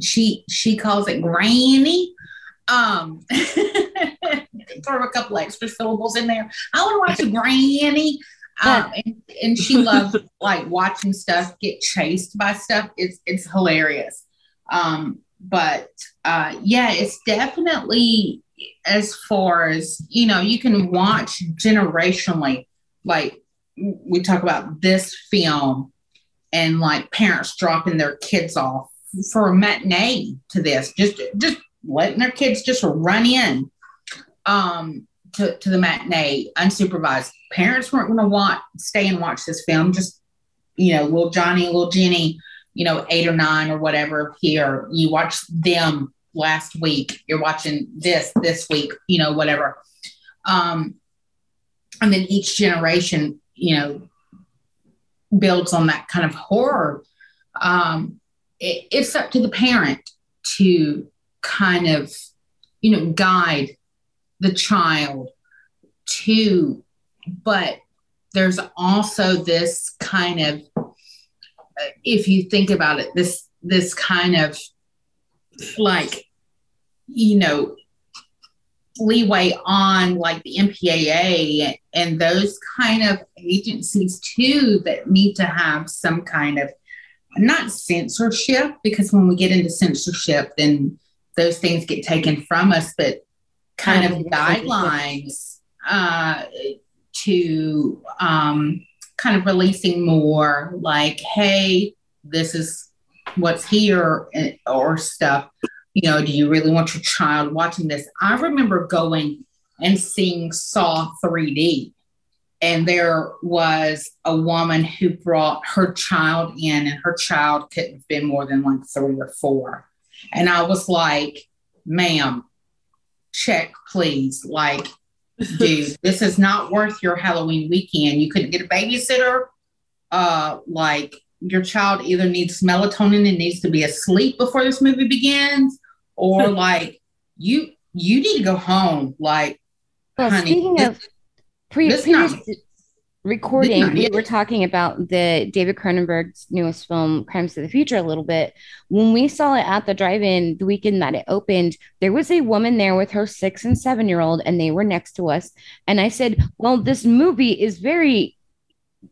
she she calls it granny. Um, (laughs) throw a couple extra syllables in there. I want to watch a granny. Um, and, and she loves (laughs) like watching stuff get chased by stuff. It's it's hilarious. Um, but uh, yeah, it's definitely as far as you know, you can watch generationally. Like we talk about this film and like parents dropping their kids off for a matinee to this, just just letting their kids just run in um, to, to the matinee unsupervised. Parents weren't going to want stay and watch this film. Just you know, little Johnny, little Jenny, you know, eight or nine or whatever. Here, you watch them last week. You're watching this this week. You know, whatever. Um, and then each generation, you know, builds on that kind of horror. Um, it, it's up to the parent to kind of, you know, guide the child to, but there's also this kind of, uh, if you think about it, this this kind of like, you know, leeway on like the MPAA and those kind of agencies too that need to have some kind of not censorship because when we get into censorship then those things get taken from us but kind of guidelines uh, to um, kind of releasing more like hey this is what's here or stuff. You know do you really want your child watching this? I remember going and seeing saw 3d and there was a woman who brought her child in and her child couldn't have been more than like three or four. And i was like ma'am check please. Like dude this is not worth your halloween weekend. You couldn't get a babysitter. Uh like your child either needs melatonin and needs to be asleep before this movie begins or (laughs) like you you need to go home. Like Well, honey, speaking this- of pre- previous not- recording, we were talking about the David Cronenberg's newest film, Crimes of the Future, a little bit. When we saw it at the drive-in the weekend that it opened, there was a woman there with her six and seven-year-old, and they were next to us. And I said, "Well, this movie is very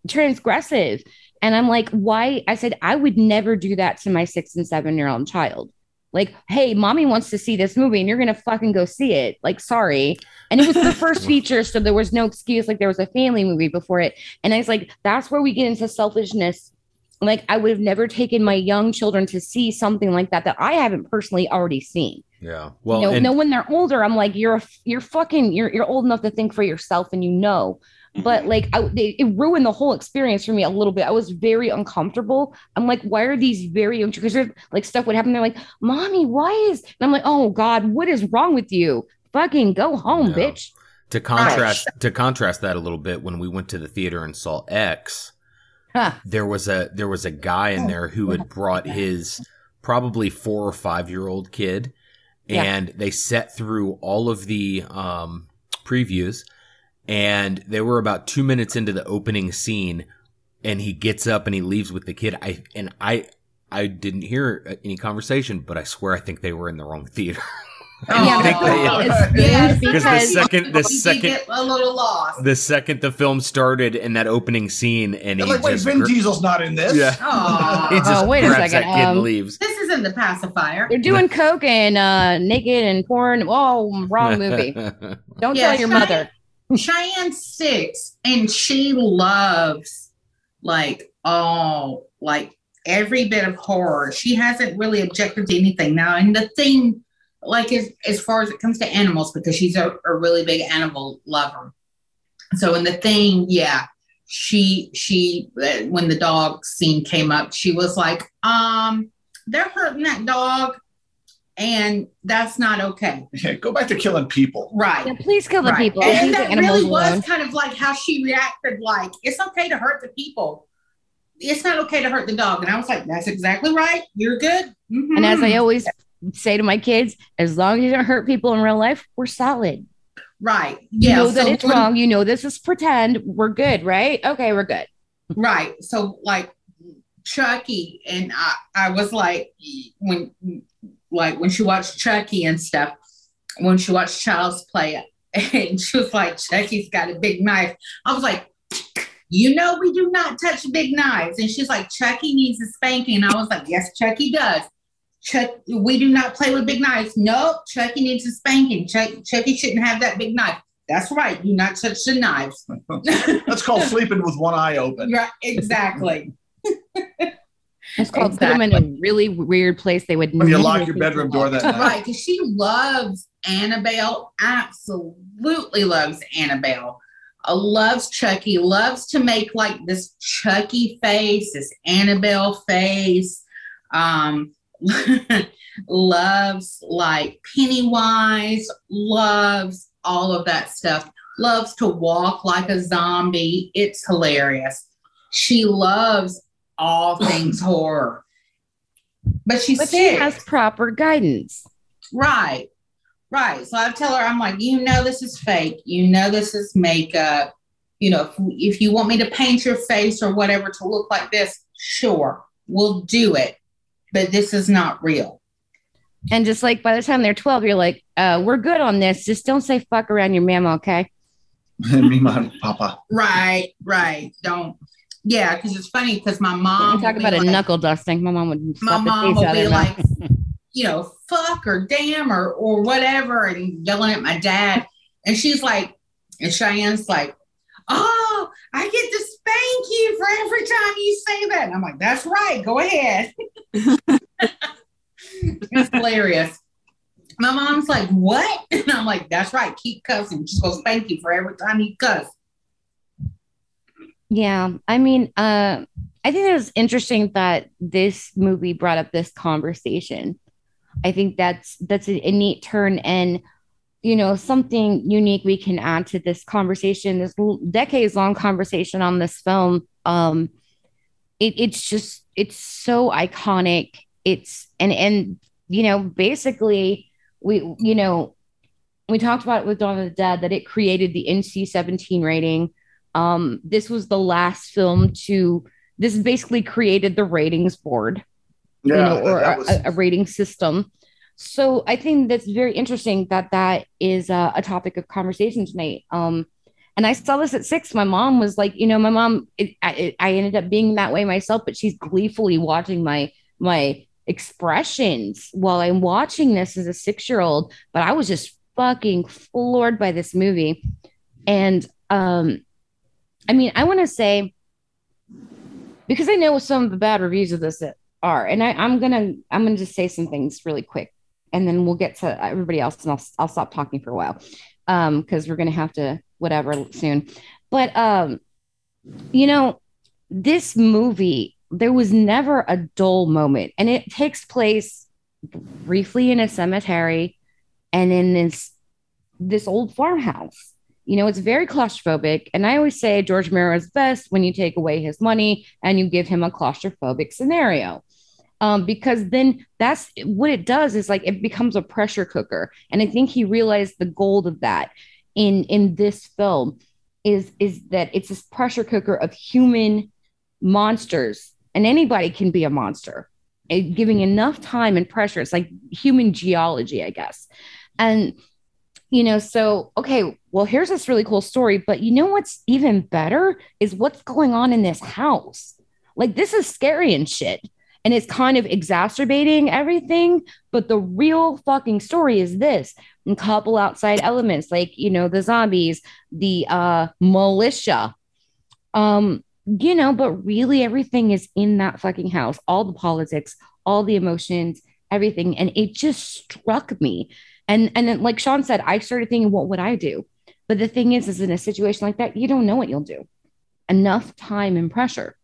transgressive." And I'm like, "Why?" I said, "I would never do that to my six and seven-year-old child." Like, hey, mommy wants to see this movie and you're going to fucking go see it. Like, sorry. And it was the first (laughs) feature. So there was no excuse. Like, there was a family movie before it. And I was like, that's where we get into selfishness. Like, I would have never taken my young children to see something like that that I haven't personally already seen. Yeah. Well, you know, and- no, when they're older, I'm like, you're a, you're fucking, you're, you're old enough to think for yourself and you know. But like, I, they, it ruined the whole experience for me a little bit. I was very uncomfortable. I'm like, why are these very young? Because like stuff would happen. They're like, mommy, why is? And I'm like, oh God, what is wrong with you? Fucking go home, Yeah. bitch. to contrast to contrast that a little bit when we went to the theater and saw X, Huh. there was a there was a guy in there who had brought his probably four or five year old kid, Yeah. and they set through all of the um, previews, and they were about two minutes into the opening scene, and he gets up and he leaves with the kid. I and I. I didn't hear any conversation, but I swear I think they were in the wrong theater. (laughs) Yeah, think but they- it's (laughs) because the second the second a little lost the second the film started in that opening scene and They're he like, wait, Vin gr- Diesel's not in this. yeah (laughs) he just Oh, wait a second, that kid and um, leaves this isn't the pacifier they're doing coke and uh, naked and porn. Oh, wrong movie. Don't Yeah, tell your Cheyenne- mother. Cheyenne's six, and she loves like all like every bit of horror. She hasn't really objected to anything now. And the thing, like as as far as it comes to animals, because she's a, a really big animal lover. So in the thing, yeah, she she uh, when the dog scene came up, she was like, um, they're hurting that dog, and that's not okay. (laughs) Yeah, go back to killing people. Right. Yeah, please kill the Right. people. And Leave the that really was alone. kind of like how she reacted. Like it's okay to hurt the people, it's not okay to hurt the dog. And I was like, that's exactly right. You're good. Mhm. And as I always say to my kids, as long as you don't hurt people in real life, we're solid. right. Yeah. You Yeah. know that it's when- wrong. You know this is pretend. We're good, right? Okay, we're good. Right. So like Chucky and I, I was like when like when she watched Chucky and stuff, when she watched Child's Play (laughs) and she was like, Chucky's got a big knife. I was like, you know we do not touch big knives. And she's like, Chucky needs a spanking. And I was like, Yes, Chucky does. Chuck, we do not play with big knives. Nope, Chucky needs a spanking. Chuck, Chucky shouldn't have that big knife. That's right. Do not touch the knives. That's called (laughs) sleeping with one eye open. right, exactly. (laughs) It's called put them in a really weird place. They would When you lock your bedroom door that night. right because she loves annabelle absolutely loves annabelle uh, loves chucky loves to make like this chucky face this annabelle face um (laughs) loves like pennywise loves all of that stuff loves to walk like a zombie it's hilarious she loves all (laughs) things horror but she's But she sick. has proper guidance. Right. Right. So I tell her, I'm like, you know, this is fake. You know, this is makeup. You know, if, if you want me to paint your face or whatever to look like this, sure, we'll do it. But this is not real. And just like by the time they're 12, you're like, uh, we're good on this. Just don't say fuck around your mama, okay? (laughs) Me, my papa. Right. Right. Don't. Yeah. Because it's funny because my mom. Talking about a knuckle dusting. My mom would my mom will be like, like, (laughs) you know, fuck or damn or or whatever, and yelling at my dad. And she's like, and Cheyenne's like, oh, I get to spank you for every time you say that. And I'm like, that's right, go ahead. (laughs) it's hilarious. My mom's like, what? (laughs) And I'm like, that's right, keep cussing. Just gonna spank you for every time you cuss. Yeah, I mean, uh, I think it was interesting that this movie brought up this conversation. I think that's that's a, a neat turn and you know something unique we can add to this conversation, this decades long conversation on this film. Um, it, it's just it's so iconic. It's and and you know basically we you know we talked about it with Dawn of the Dead that it created the NC seventeen rating. Um, this was the last film to this basically created the ratings board, you know, or a, was- a rating system. So I think that's very interesting that that is uh, a topic of conversation tonight. Um, and I saw this at six. My mom was like, you know, my mom. It, I, I ended up being that way myself, but she's gleefully watching my my expressions while I'm watching this as a six year old. But I was just fucking floored by this movie, and um, I mean, I want to say because I know some of the bad reviews of this are, and I, I'm gonna I'm gonna just say some things really quick, and then we'll get to everybody else, and I'll I'll stop talking for a while, um, because we're gonna have to whatever soon, but um, you know, this movie there was never a dull moment, and it takes place briefly in a cemetery, and in this this old farmhouse you know, it's very claustrophobic. And I always say George Romero is best when you take away his money and you give him a claustrophobic scenario. Um, because then that's what it does is like it becomes a pressure cooker. And I think he realized the gold of that in in this film is is that it's this pressure cooker of human monsters, and anybody can be a monster. And giving enough time and pressure, it's like human geology, I guess. And you know, so okay, well, here's this really cool story, but you know what's even better is what's going on in this house. Like, this is scary and shit. And it's kind of exacerbating everything. But the real fucking story is this and couple outside elements like, you know, the zombies, the uh, militia. Um, you know, but really everything is in that fucking house, all the politics, all the emotions, everything. And it just struck me. And and then, like Shawn said, I started thinking, what would I do? But the thing is, is in a situation like that, you don't know what you'll do. Enough time and pressure,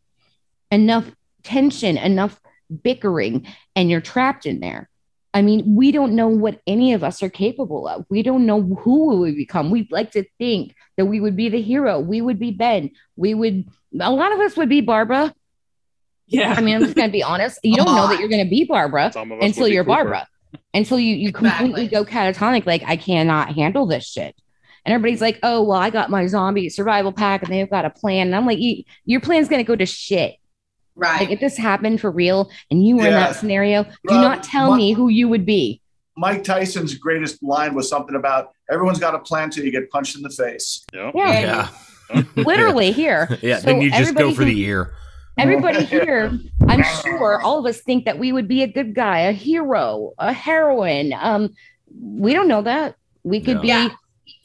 enough tension, enough bickering, and you're trapped in there. I mean, we don't know what any of us are capable of. We don't know who we would become. We'd like to think that we would be the hero. We would be Ben. We would, a lot of us would be Barbara. Yeah. I mean, I'm just gonna be honest. You don't know that you're gonna be Barbara Some of us until you're Cooper. Barbara. Until you you completely go catatonic, like I cannot handle this shit. And everybody's like, "Oh, well, I got my zombie survival pack, and they've got a plan." And I'm like, you, "Your plan's gonna go to shit." Right. Like if this happened for real and you were in that scenario, do not tell my- me who you would be. Mike Tyson's greatest line was something about everyone's got a plan till you get punched in the face. Yep. Yeah, Yeah. literally here. (laughs) Yeah. So then you just go for who- the ear. Everybody (laughs) here, I'm sure all of us think that we would be a good guy, a hero, a heroine. Um, we don't know that. We could No. be Yeah.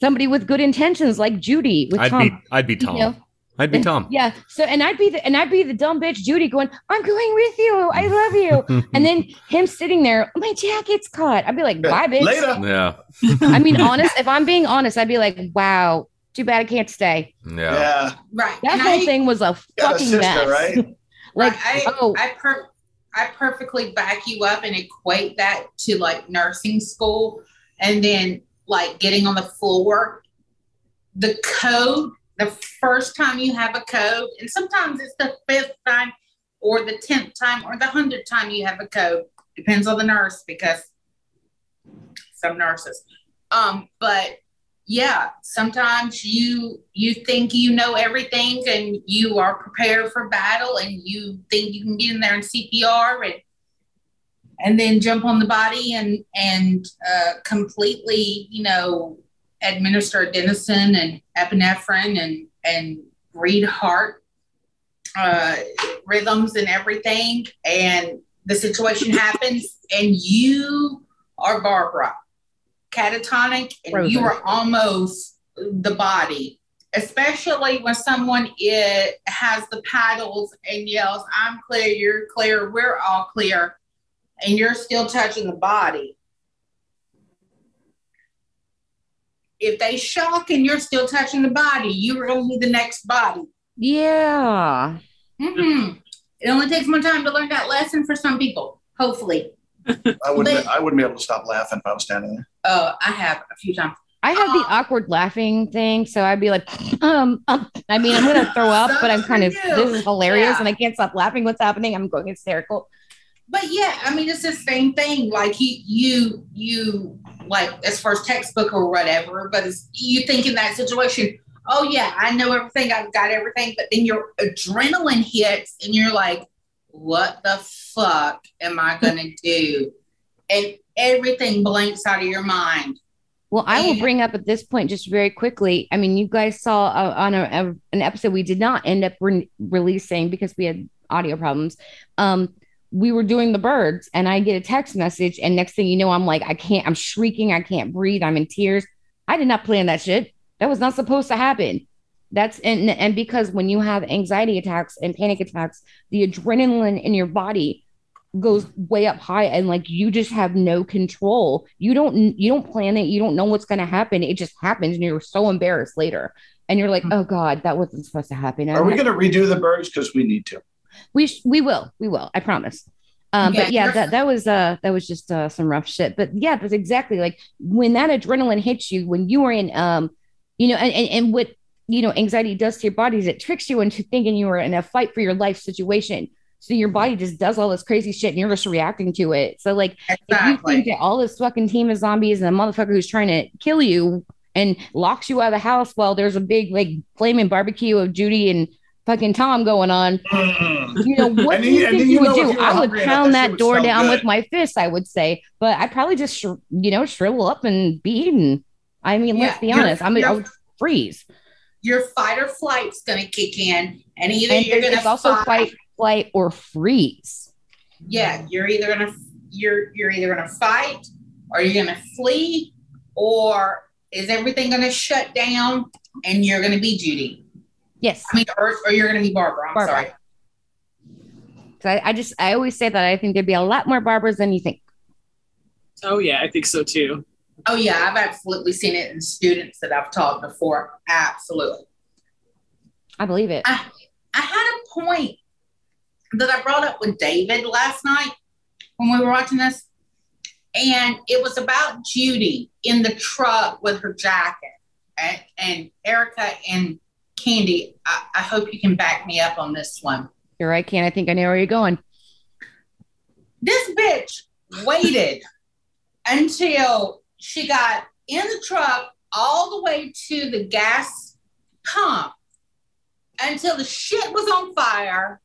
somebody with good intentions, like Judy with I'd Tom. be I'd be you Tom. know? I'd be (laughs) Tom. Yeah. So and I'd be the and I'd be the dumb bitch Judy going, I'm going with you. I love you. (laughs) and then him sitting there, my jacket's caught. I'd be like, bye, bitch. Later. yeah. I mean, honest, if I'm being honest, I'd be like, wow, too bad I can't stay. Yeah. Yeah. right. That And whole I- thing was a Got a fucking sister, mess. right? (laughs) like, I, oh, I per I perfectly back you up and equate that to like nursing school and then like getting on the floor. The code, the first time you have a code, and sometimes it's the fifth time or the tenth time or the hundredth time you have a code. Depends on the nurse because some nurses. Um, but yeah, sometimes you you think you know everything and you are prepared for battle and you think you can get in there and CPR and and then jump on the body and and uh, completely you know administer adenosine and epinephrine and and read heart uh, rhythms and everything. And the situation (laughs) happens and you are Barbara catatonic and Frozen. you are almost the body especially when someone is, has the paddles and yells i'm clear you're clear we're all clear and you're still touching the body if they shock and you're still touching the body you're going to be the next body yeah. hmm it only takes one time to learn that lesson for some people hopefully I wouldn't. But- I wouldn't be able to stop laughing if I was standing there. Uh, i have a few times I have the Oh. awkward laughing thing, so I'd be like, um, um I mean, I'm gonna throw up, but I'm kind of for this is hilarious, Yeah. and I can't stop laughing. What's happening? I'm going hysterical. But yeah, I mean, it's the same thing. Like you, you, you, like as far as textbook or whatever. But it's, you think in that situation, oh yeah, I know everything, I've got everything. But then your adrenaline hits, and you're like, what the fuck am I gonna do? And everything blanks out of your mind. Well, I will bring up at this point just very quickly. I mean, you guys saw uh, on a, a- an episode we did not end up re- releasing because we had audio problems. Um, we were doing the birds, and I get a text message, and next thing you know, I'm like, I can't. I'm shrieking. I can't breathe. I'm in tears. I did not plan that shit. That was not supposed to happen. That's and and because when you have anxiety attacks and panic attacks, the adrenaline in your body goes way up high and like you just have no control. You don't you don't plan it. You don't know what's going to happen. It just happens and you're so embarrassed later. And you're like oh god that wasn't supposed to happen. Are we going to redo the birds? Because we need to? we sh- we will. We will. I promise. Um but Yeah, yeah that that was uh that was just uh some rough shit. But yeah that's exactly like when that adrenaline hits you when you are in um you know and and, and what you know anxiety does to your body is it tricks you into thinking you are in a fight for your life situation so your body just does all this crazy shit and you're just reacting to it so like if you think that all this fucking team of zombies and a motherfucker who's trying to kill you and locks you out of the house while there's a big like flaming barbecue of Judy and fucking Tom going on, mm-hmm. you know, what do you think you you would do? I would pound that that door down good. with my fist, I would say, but I'd probably just, sh- you know, shrivel up and be eaten. I mean, let's be honest. I mean, I would freeze. Your fight or flight's gonna kick in, and either And you're gonna also fight, flight, or freeze. yeah, you're either gonna you're you're either gonna fight or you're gonna flee, or is everything gonna shut down and you're gonna be Judy? Yes. I mean, or, or you're gonna be Barbara. I'm Barbara. sorry. So I, I just, I always say that I think there'd be a lot more barbers than you think. Oh yeah, I think so too. Oh yeah, I've absolutely seen it in students that I've taught before. Absolutely. I believe it. I, I had a point that I brought up with David last night when we were watching this, and it was about Judy in the truck with her jacket. And, and Erica and Candy, I, I hope you can back me up on this one. You're right, Ken. I think I know where you're going. This bitch waited until she got in the truck all the way to the gas pump until the shit was on fire.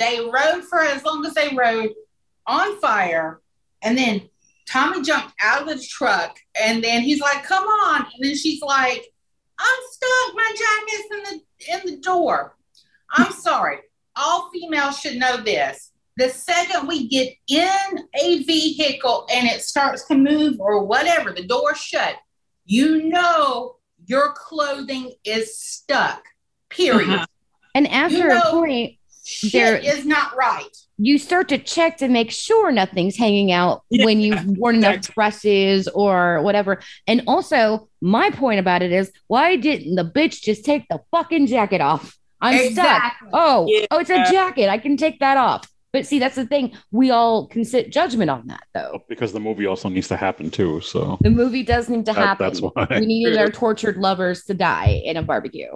They rode for as long as they rode on fire. And then Tommy jumped out of the truck and then he's like, come on. And then she's like, I'm stuck. My jacket's in the in the door. I'm sorry. All females should know this. The second we get in a vehicle and it starts to move or whatever, the door shut, you know your clothing is stuck. Period. Uh-huh. And after You a point, Shit There- is not right. you start to check to make sure nothing's hanging out Yeah, when you've worn enough dresses or whatever. And also, my point about it is, why didn't the bitch just take the fucking jacket off? I'm stuck. Oh, oh, Yeah. oh, it's a jacket. I can take that off. But see, that's the thing. We all can sit judgment on that, though. because the movie also needs to happen too. So The movie does need to That- happen. that's why. We needed our tortured lovers to die in a barbecue.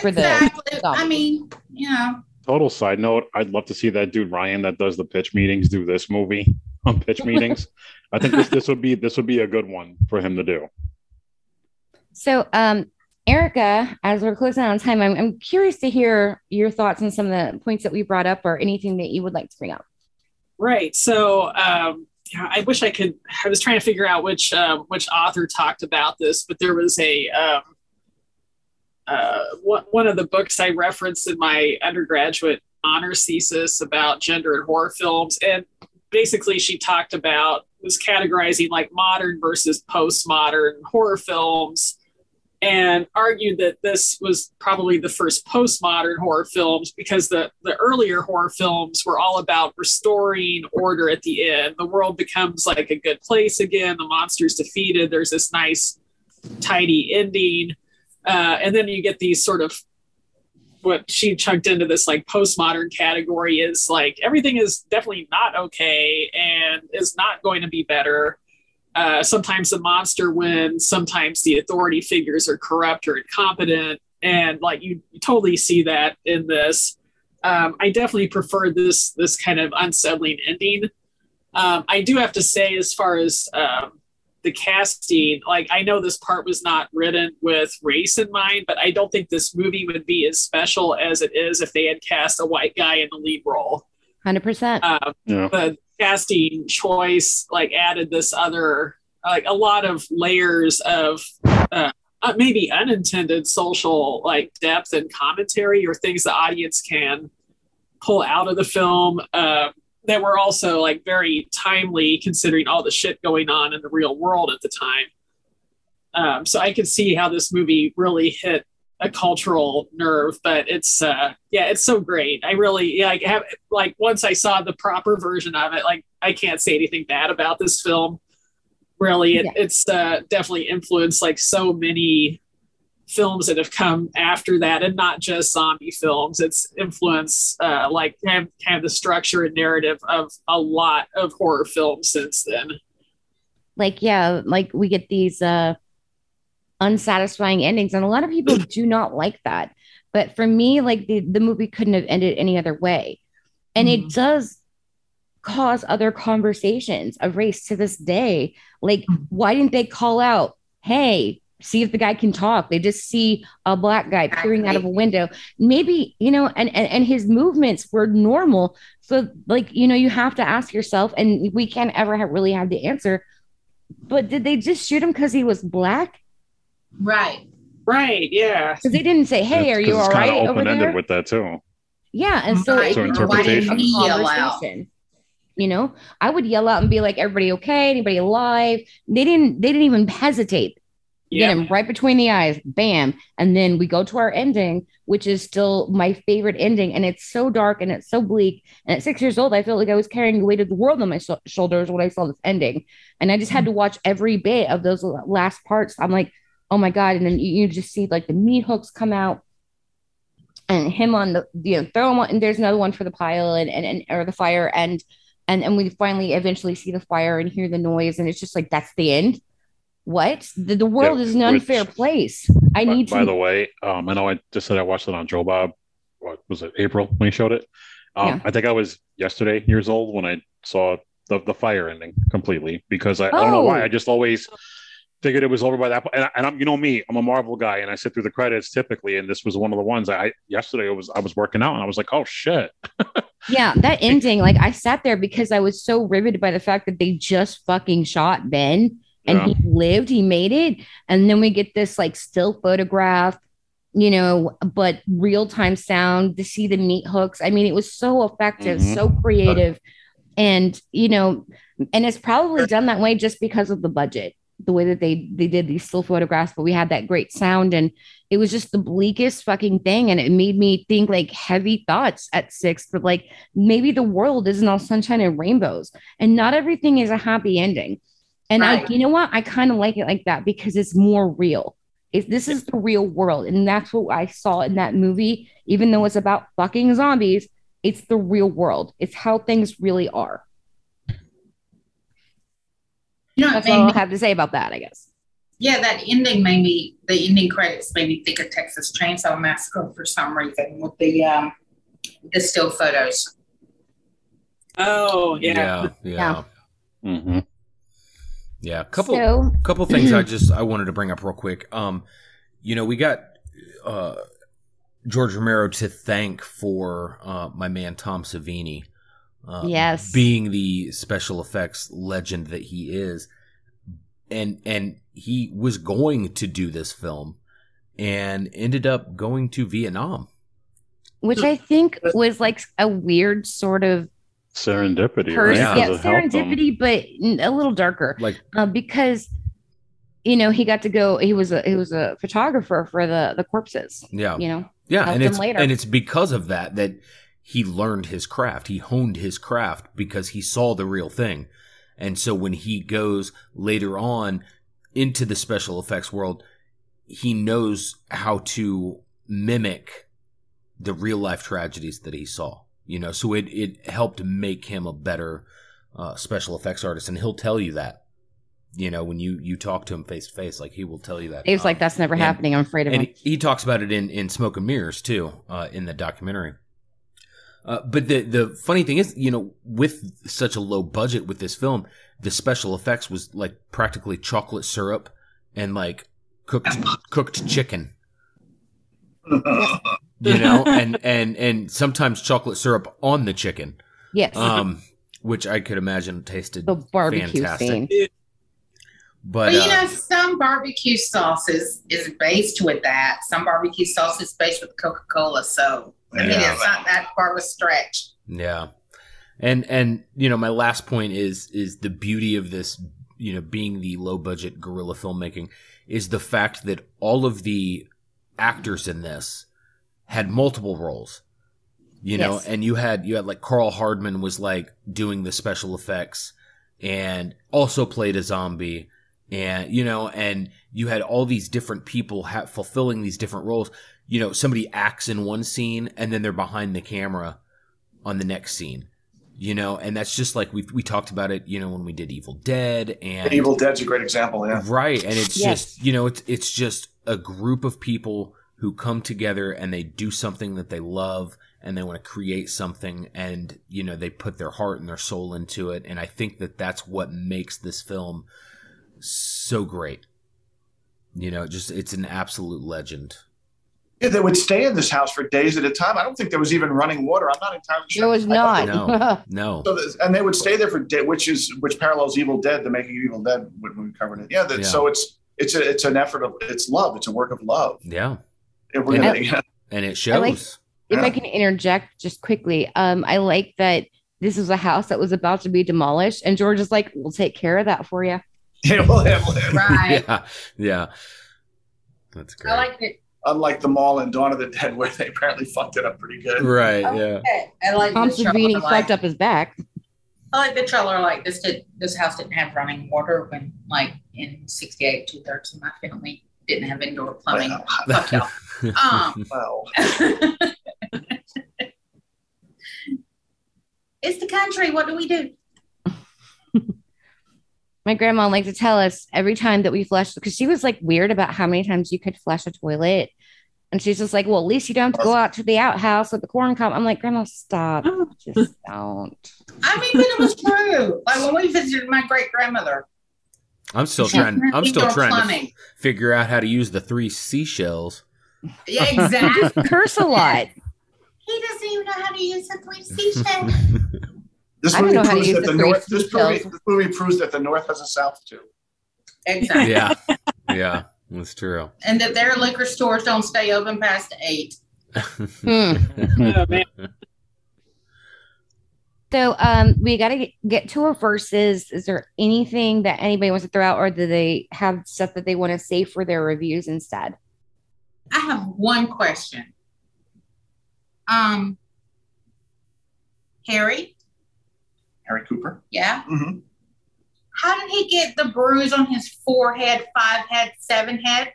For the. I mean, you know, total side note, I'd love to see that dude Ryan that does the pitch meetings do this movie (laughs) on pitch (laughs) meetings. I think this this would be this would be a good one for him to do. So, um, Erica, as we're closing on time, I'm, I'm curious to hear your thoughts on some of the points that we brought up or anything that you would like to bring up. Right. So um, yeah, I wish I could. I was trying to figure out which um, which author talked about this, but there was a um, uh, one, of the books I referenced in my undergraduate honors thesis about gender and horror films, and basically she talked about was categorizing like modern versus postmodern horror films and argued that this was probably the first postmodern horror films because the, the earlier horror films were all about restoring order at the end. The world becomes like a good place again, the monster's defeated, there's this nice, tidy ending. Uh, and then you get these sort of what she chunked into this like postmodern category is like everything is definitely not okay and is not going to be better. Uh, sometimes the monster wins sometimes the authority figures are corrupt or incompetent and like you, you totally see that in this. Um, i definitely prefer this this kind of unsettling ending. Um, i do have to say as far as um, the casting like i know this part was not written with race in mind but i don't think this movie would be as special as it is if they had cast a white guy in the lead role 100%. um, Yeah. the casting choice like added this other like a lot of layers of uh, uh, maybe unintended social like depth and commentary or things the audience can pull out of the film uh, that were also like very timely considering all the shit going on in the real world at the time um, so i could see how this movie really hit a cultural nerve, but it's uh yeah, it's so great. I really yeah, I have like once I saw the proper version of it, like I can't say anything bad about this film. Really, it, Yeah. it's uh, definitely influenced like so many films that have come after that, and not just zombie films. It's influenced uh, like kind of, kind of the structure and narrative of a lot of horror films since then. like yeah like we get these uh unsatisfying endings and a lot of people (clears throat) do not like that. But for me like the, the movie couldn't have ended any other way. And it does cause other conversations of race to this day. Like why didn't they call out hey see if the guy can talk they just see a black guy peering out of a window maybe you know and, and and his movements were normal so like you know you have to ask yourself and we can't ever have really have the answer but did they just shoot him because he was black? right. Right? Yeah. Because they didn't say, "Hey, It's- are 'cause you it's all kinda open-ended there?" with that too. Yeah, and so Right. So interpretation. a Why didn't he yell out? conversation. You know, I would yell out and be like, "Everybody okay? Anybody alive?" They didn't. They didn't even hesitate. You Yeah. Get him right between the eyes, bam, and then we go to our ending, which is still my favorite ending, and it's so dark and it's so bleak. And at six years old, I felt like I was carrying the weight of the world on my sho- shoulders when I saw this ending, and I just had to mm-hmm. watch every bit of those last parts. I'm like, oh my god! And then you, you just see like the meat hooks come out, and him on the you know throw him on, and there's another one for the pile and and, and or the fire and and and we finally eventually see the fire and hear the noise and it's just like that's the end what the, the world Yeah, is an unfair which- place i By- need by, the way, um, I know I just said I watched it on Joe Bob what was it April when he showed it. Um, Yeah. I think I was yesterday years old when I saw the, the fire ending completely because I, I don't know why. Oh. I just always figured it was over by that point. And, I, and I'm, you know me, I'm a Marvel guy, and I sit through the credits typically. And this was one of the ones I yesterday. It was I was working out, and I was like, oh shit. (laughs) Yeah, that ending, like I sat there because I was so riveted by the fact that they just fucking shot Ben and Yeah. he lived, he made it. And then we get this like still photograph, you know, but real time sound to see the meat hooks. I mean, it was so effective, Mhm. so creative. And, you know, and it's probably done that way just because of the budget, the way that they they did these still photographs, but we had that great sound and it was just the bleakest fucking thing. And it made me think like heavy thoughts at six, but like maybe the world isn't all sunshine and rainbows and not everything is a happy ending. And I, you know what? I kind of like it like that because it's more real. It, this is the real world. And that's what I saw in that movie. Even though it's about fucking zombies, it's the real world. It's how things really are. You know, That's made all I have to say about that, I guess. yeah, that ending made me, the ending credits made me think of Texas Chainsaw Massacre for some reason with the, um, the still photos. Oh yeah. Yeah, yeah, Yeah. Mm-hmm. Yeah. Couple So, couple things I (clears throat) just I wanted to bring up real quick. Um, you know, we got uh George Romero to thank for uh my man Tom Savini. Uh, Yes. being the special effects legend that he is, and and he was going to do this film, and ended up going to Vietnam. which I think was like a weird sort of Serendipity. person, Yeah. right? yeah, Does it help them? serendipity, but a little darker. Like uh, because you know he got to go he was a he was a photographer for the the corpses yeah, you know Yeah, and it's later. and it's because of that that he learned his craft. He honed his craft because he saw the real thing. And so when he goes later on into the special effects world, he knows how to mimic the real life tragedies that he saw. You know, so it it helped make him a better uh, special effects artist, and he'll tell you that. You know, when you you talk to him face to face, like he will tell you that. Dave's like Um, that's never and- happening i'm afraid of and him he, he talks about it in in Smoke and Mirrors too, uh, in the documentary. Uh, but the the funny thing is, you know, with such a low budget with this film, the special effects was like practically chocolate syrup and like cooked cooked chicken, (laughs) you know, (laughs) and and and sometimes chocolate syrup on the chicken, yes um, which I could imagine tasted the barbecue fantastic. scene But But you uh, know, some barbecue sauces is is based with that. Some barbecue sauce is based with Coca Cola. So I mean, it's not that far of a stretch. Yeah. And and you know, my last point is is the beauty of this, you know, being the low budget guerrilla filmmaking is the fact that all of the actors in this had multiple roles. You know, Yes. and you had you had like Karl Hardman was like doing the special effects and also played a zombie and you know and you had all these different people ha- fulfilling these different roles you know somebody acts in one scene and then they're behind the camera on the next scene you know and that's just like we we talked about it you know when we did evil dead and Evil Dead's a great example. Yeah. right and it's Yes. just you know it's it's just a group of people who come together and they do something that they love and they want to create something and you know they put their heart and their soul into it and i think that that's what makes this film so great you know just it's an absolute legend Yeah, they would stay in this house for days at a time. I don't think there was even running water. I'm not entirely sure. there was not no (laughs) no So this, and they would stay there for day, which is which parallels Evil Dead, the making of Evil Dead when we covered it. Yeah, that, Yeah. so it's it's a it's an effort of it's love. It's a work of love. yeah If we're Yeah. gonna, (laughs) yeah. and it shows like- if Yeah. i can interject just quickly um i like that this is a house that was about to be demolished and george is like we'll take care of that for you (laughs) Yeah, well, yeah, well, Right. (laughs) yeah yeah that's great I like it. Unlike the mall and Dawn of the Dead, where they apparently fucked it up pretty good. right yeah I like tom the trailer, savini like, fucked up his back I like the trailer. Like this did this house didn't have running water when like in '68, two thirds of my family didn't have indoor plumbing. Fuck y'all. (laughs) Um, Wow. (laughs) it's the country. What do we do? (laughs) my grandma liked to tell us every time that we flushed because she was like weird about how many times you could flush a toilet And she's just like, well, at least you don't have to go out to the outhouse with the corn cob. I'm like, Grandma, stop. Just don't. I mean, but it was true. Like when we visited my great grandmother. I'm still trying. I'm still indoor trying to f- figure out how to use the three seashells. Yeah, exactly. Curse a lot. (laughs) he doesn't even know how to use a three seashell. (laughs) This movie know how to proves that the the north. This movie, this movie proves that the north has a south too. Exactly. yeah, (laughs) yeah, that's true. And that their liquor stores don't stay open past eight. Hmm. Oh, man. So um, we got to get to our verses. Is there anything that anybody wants to throw out, or do they have stuff that they want to say for their reviews instead? I have one question. Um, Harry, Harry Cooper. yeah. hmm How did he get the bruise on his forehead, five head, seven head?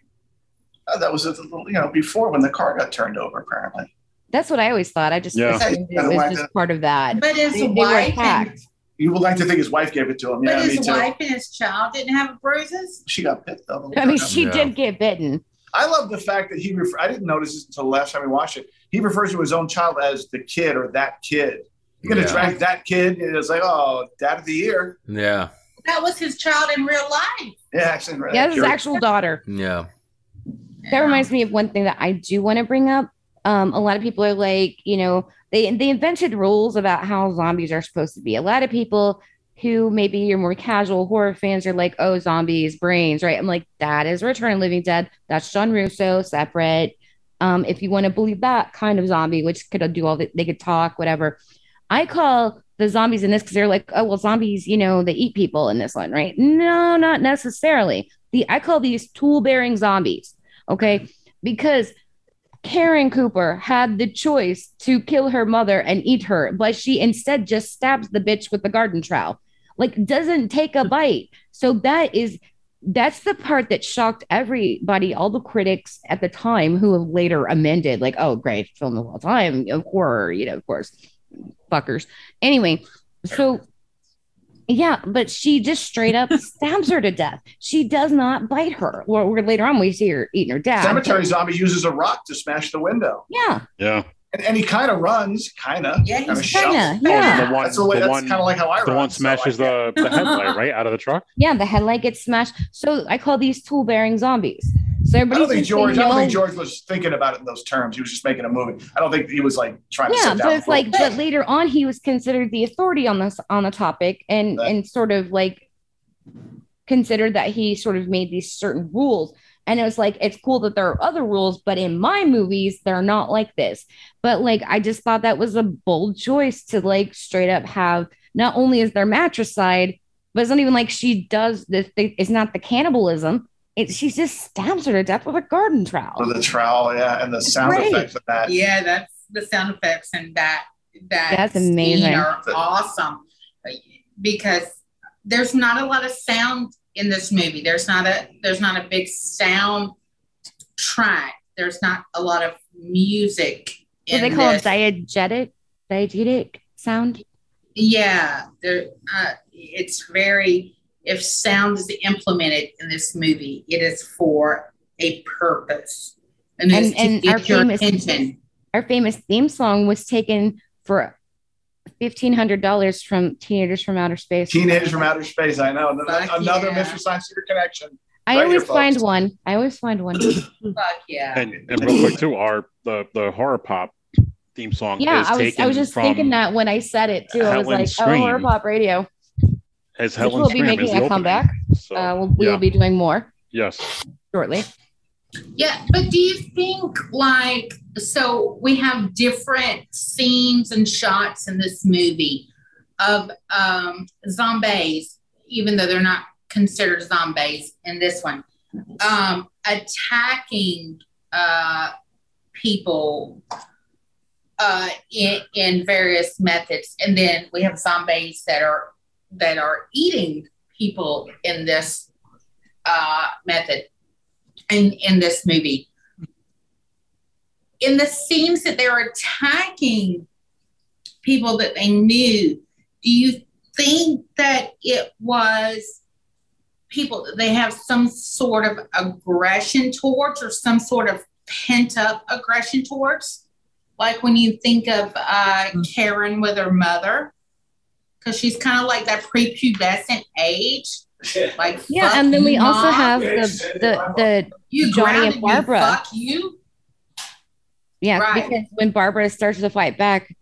Uh, that was a little, you know before when the car got turned over. Apparently, That's what I always thought. I just Yeah. assumed it was just part of that. But his They- they were wife and, you would like to think his wife gave it to him. but Yeah, me his too. wife and his child didn't have bruises. She got bit though. I mean, she Yeah. did get bitten. I love the fact that he. Refer- I didn't notice this until the last time we watched it. He refers to his own child as the kid or that kid. You're gonna Yeah. drag that kid. And it's like, oh, dad of the year. Yeah, That was his child in real life. Yeah, actually. Yeah, this actual daughter. yeah, That reminds me of one thing that I do want to bring up. Um, a lot of people are like, you know, they they invented rules about how zombies are supposed to be. A lot of people who maybe are more casual horror fans are like, oh, zombies, brains, right? I'm like, that is Return of Living Dead. That's John Russo, separate. Um, if you want to believe that kind of zombie, which could do all the, they could talk, whatever. I call the zombies in this because they're like, oh, well, zombies, you know, they eat people in this one, right? No, not necessarily. The I call these tool bearing zombies. Okay. Because Karen Cooper had the choice to kill her mother and eat her, but she instead just stabs the bitch with the garden trowel. Like doesn't take a bite. So that is that's the part that shocked everybody, all the critics at the time who have later amended, like, oh, great film of all time, of horror, you know, of course, fuckers. Anyway, so yeah, but she just straight up (laughs) stabs her to death. She does not bite her. Or, or later on, we see her eating her dad. Cemetery zombie uses a rock to smash the window, Yeah, Yeah. and, and he kind of runs, kind of. Yeah, he's kinda, Oh, yeah. the one, That's the way. the That's kind of like how I run. the run. one so smashes I- the, the headlight right out of the truck. yeah. The headlight gets smashed. So I call these tool bearing zombies. So I don't think George. I don't think. George was thinking about it in those terms. He was just making a movie. I don't think he was like trying to. Yeah, sit down but it's like, but later on, he was considered the authority on this on the topic, and Right. and sort of like considered that he sort of made these certain rules. And it was like, it's cool that there are other rules, but in my movies, they're not like this. But like, I just thought that was a bold choice to like straight up have not only is there matricide, but it's not even like she does this. It's not the cannibalism. It she just stabs her to death with a garden trowel. with the trowel, yeah, and the sound great. effects of that. Yeah, that's the sound effects and that that That's scene amazing. are awesome because there's not a lot of sound in this movie. There's not a there's not a big sound track. There's not a lot of music. What do they call this. it diegetic, diegetic sound. Yeah, there. Uh, it's very. If sound is implemented in this movie, it is for a purpose, and, And- and our famous- attention. Our famous theme song was taken for fifteen hundred dollars from Teenagers from Outer Space. Teenagers from Outer Space. I know Fuck another yeah. Mystery Science Secret connection. I Right always here, find one. I always find one. (clears throat) Fuck yeah! And, and real quick too, our the the horror pop theme song yeah, is I was. taken I was just thinking that when I said it too. I was like, Scream. oh, horror pop radio. As Which Helen will be Scream making a opening. comeback. So, Uh, we'll, we yeah. will be doing more yes. shortly. Yeah, but do you think like so we have different scenes and shots in this movie of um zombies, even though they're not considered zombies in this one, um, attacking uh people uh in, in various methods. And then we have zombies that are that are eating people in this uh method in in this movie. In the scenes that they're attacking people that they knew, do you think that it was people that they have some sort of aggression towards or some sort of pent up aggression towards. Like when you think of uh, Karen with her mother, because she's kind of like that prepubescent age. Like Yeah, fuck and then we you, also have the the the you Johnny and me, Barbara. fuck you. Yeah, Right. because when Barbara starts to fight back,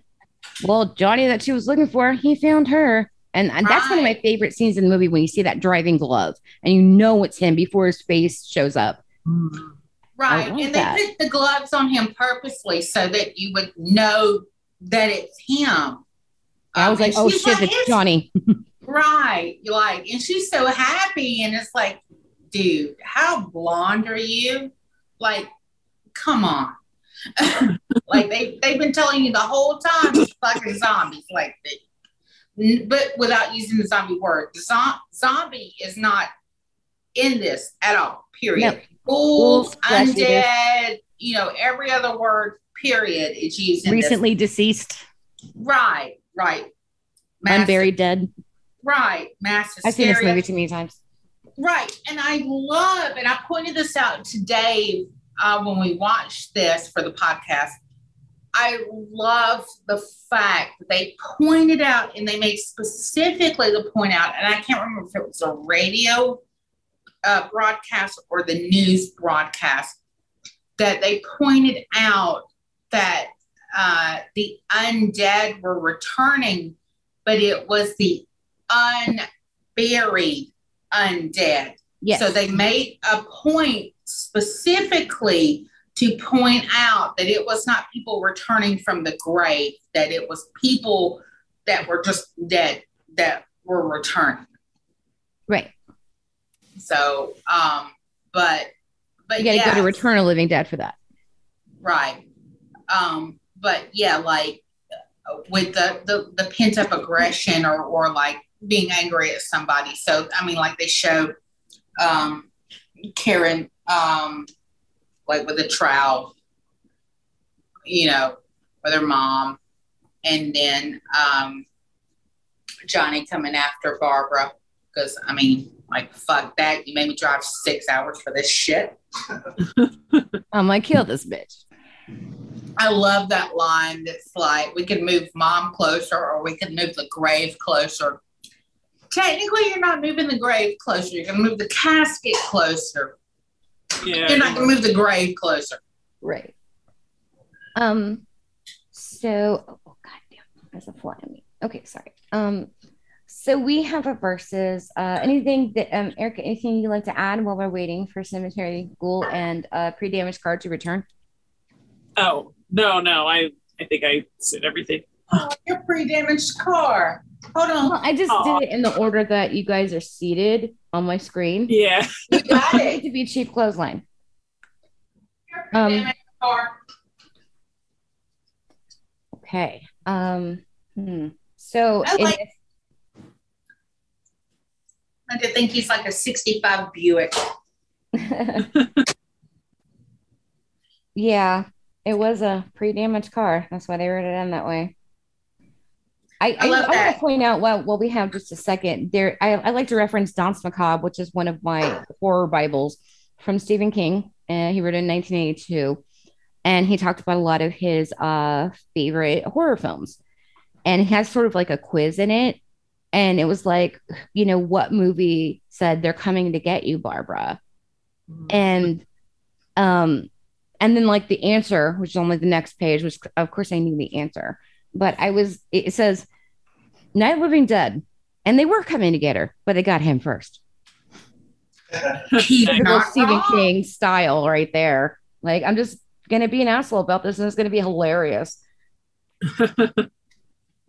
well, Johnny that she was looking for, he found her. And, and that's one of my favorite scenes in the movie when you see that driving glove and you know it's him before his face shows up. Mm-hmm. Right. love And that. they put the gloves on him purposely so that you would know that it's him. I was Um, like, oh shit, like, it's Johnny. (laughs) Right. Like, and she's so happy. And it's like, dude, how blonde are you? Like, come on. (laughs) like they they've been telling you the whole time it's fucking zombies. Like they, but without using the zombie word. The zo- zombie is not in this at all. Period. Ghouls, Ghouls, flesh eaters. undead, you know, every other word, period, is used in this. Recently deceased, Right, right. Mass- unburied dead. Right. Mass hysteria. I've seen this movie too many times. Right. And I love, and I pointed this out to Dave uh, when we watched this for the podcast. I love the fact that they pointed out and they made specifically the point out, and I can't remember if it was a radio uh, broadcast or the news broadcast, that they pointed out that uh, the undead were returning, but it was the unburied undead. Yes. So they made a point specifically to point out that it was not people returning from the grave, that it was people that were just dead that were returning. Right. So, um, but but You got to yeah, go to Return the Living Dead for that. right. Um, but yeah, like with the the, the pent up aggression or or like being angry at somebody. So I mean, like they show um, Karen um, like with a trowel, you know, with her mom, and then um, Johnny coming after Barbara because I mean, like fuck that, you made me drive six hours for this shit. (laughs) I'm like, kill this bitch. I love that line that's like, we could move mom closer or we could move the grave closer. Technically, you're not moving the grave closer. You're going to move the casket closer. Yeah. You're not going to move the grave closer. Right. Um. So, oh, oh god damn, there's a fly on me. Okay, sorry. Um. So we have a versus. Uh, anything that um, Erica, anything you'd like to add while we're waiting for Cemetery Ghoul and uh, pre-damaged card to return? Oh no, no, I I think I said everything. Oh, your pre-damaged car. Hold on. Well, I just Aw. did it in the order that you guys are seated on my screen. Yeah. You got I (laughs) need it. to be cheap clothesline. Your Um, pre-damaged car. Okay. Um. hmm. So I like- this- I did think he's like a 65 Buick. (laughs) yeah, it was a pre-damaged car. That's why they wrote it in that way. I, I I, I want to point out well, well, we have just a second there. I, I like to reference Danse Macabre, which is one of my horror Bibles from Stephen King. And he wrote it in 1982, and he talked about a lot of his uh favorite horror films, and he has sort of like a quiz in it. And it was like, you know, what movie said they're coming to get you, Barbara? and um and then like the answer which is only the next page which of course i knew the answer. But i was it says night living dead. And they were coming to get her but they got him first. (laughs) Typical stephen king style right there. Like i'm just gonna be an asshole about this and it's gonna be hilarious. (laughs)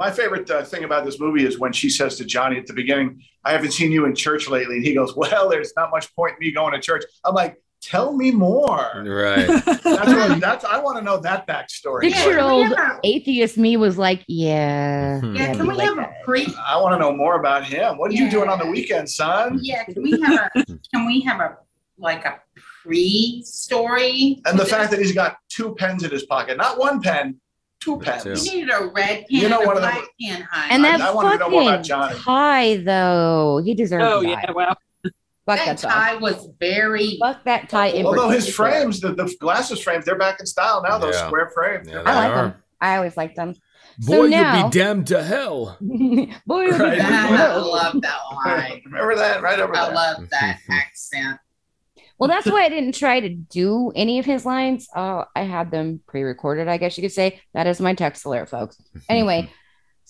My favorite uh, thing about this movie is when she says to Johnny at the beginning, I haven't seen you in church lately. And he goes, Well, there's not much point in me going to church. I'm like, Tell me more. Right. (laughs) That's what, that's, I want to know that backstory. Six year old atheist me was like yeah Mhm. Yeah, yeah, can we like have a pre? I want to know more about him. What are you doing on the weekend, son? Yeah, can we have a? Can we have a like a pre-story? And the fact that he's got two pens in his pocket, not one pen, two pens. Two. you needed a red pen You know and a one of them- black pen, honey. and I- that I wanted to know more about fucking Johnny. tie though he deserves Oh to yeah. Well, Fuck that that tie. tie was very. Fuck that tie. in Although his frames, the, the glasses frames, they're back in style now. Those Yeah. square frames. Yeah, I like are. them. I always liked them. Boy, So you'll now- be damned to hell. (laughs) Boy, you'll be Right. damned. (laughs) I love that line. (laughs) Remember that right over there. I there. love that accent. Well, that's why I didn't try to do any of his lines. Uh, I had them pre-recorded, I guess you could say. That is my text alert, folks. Anyway,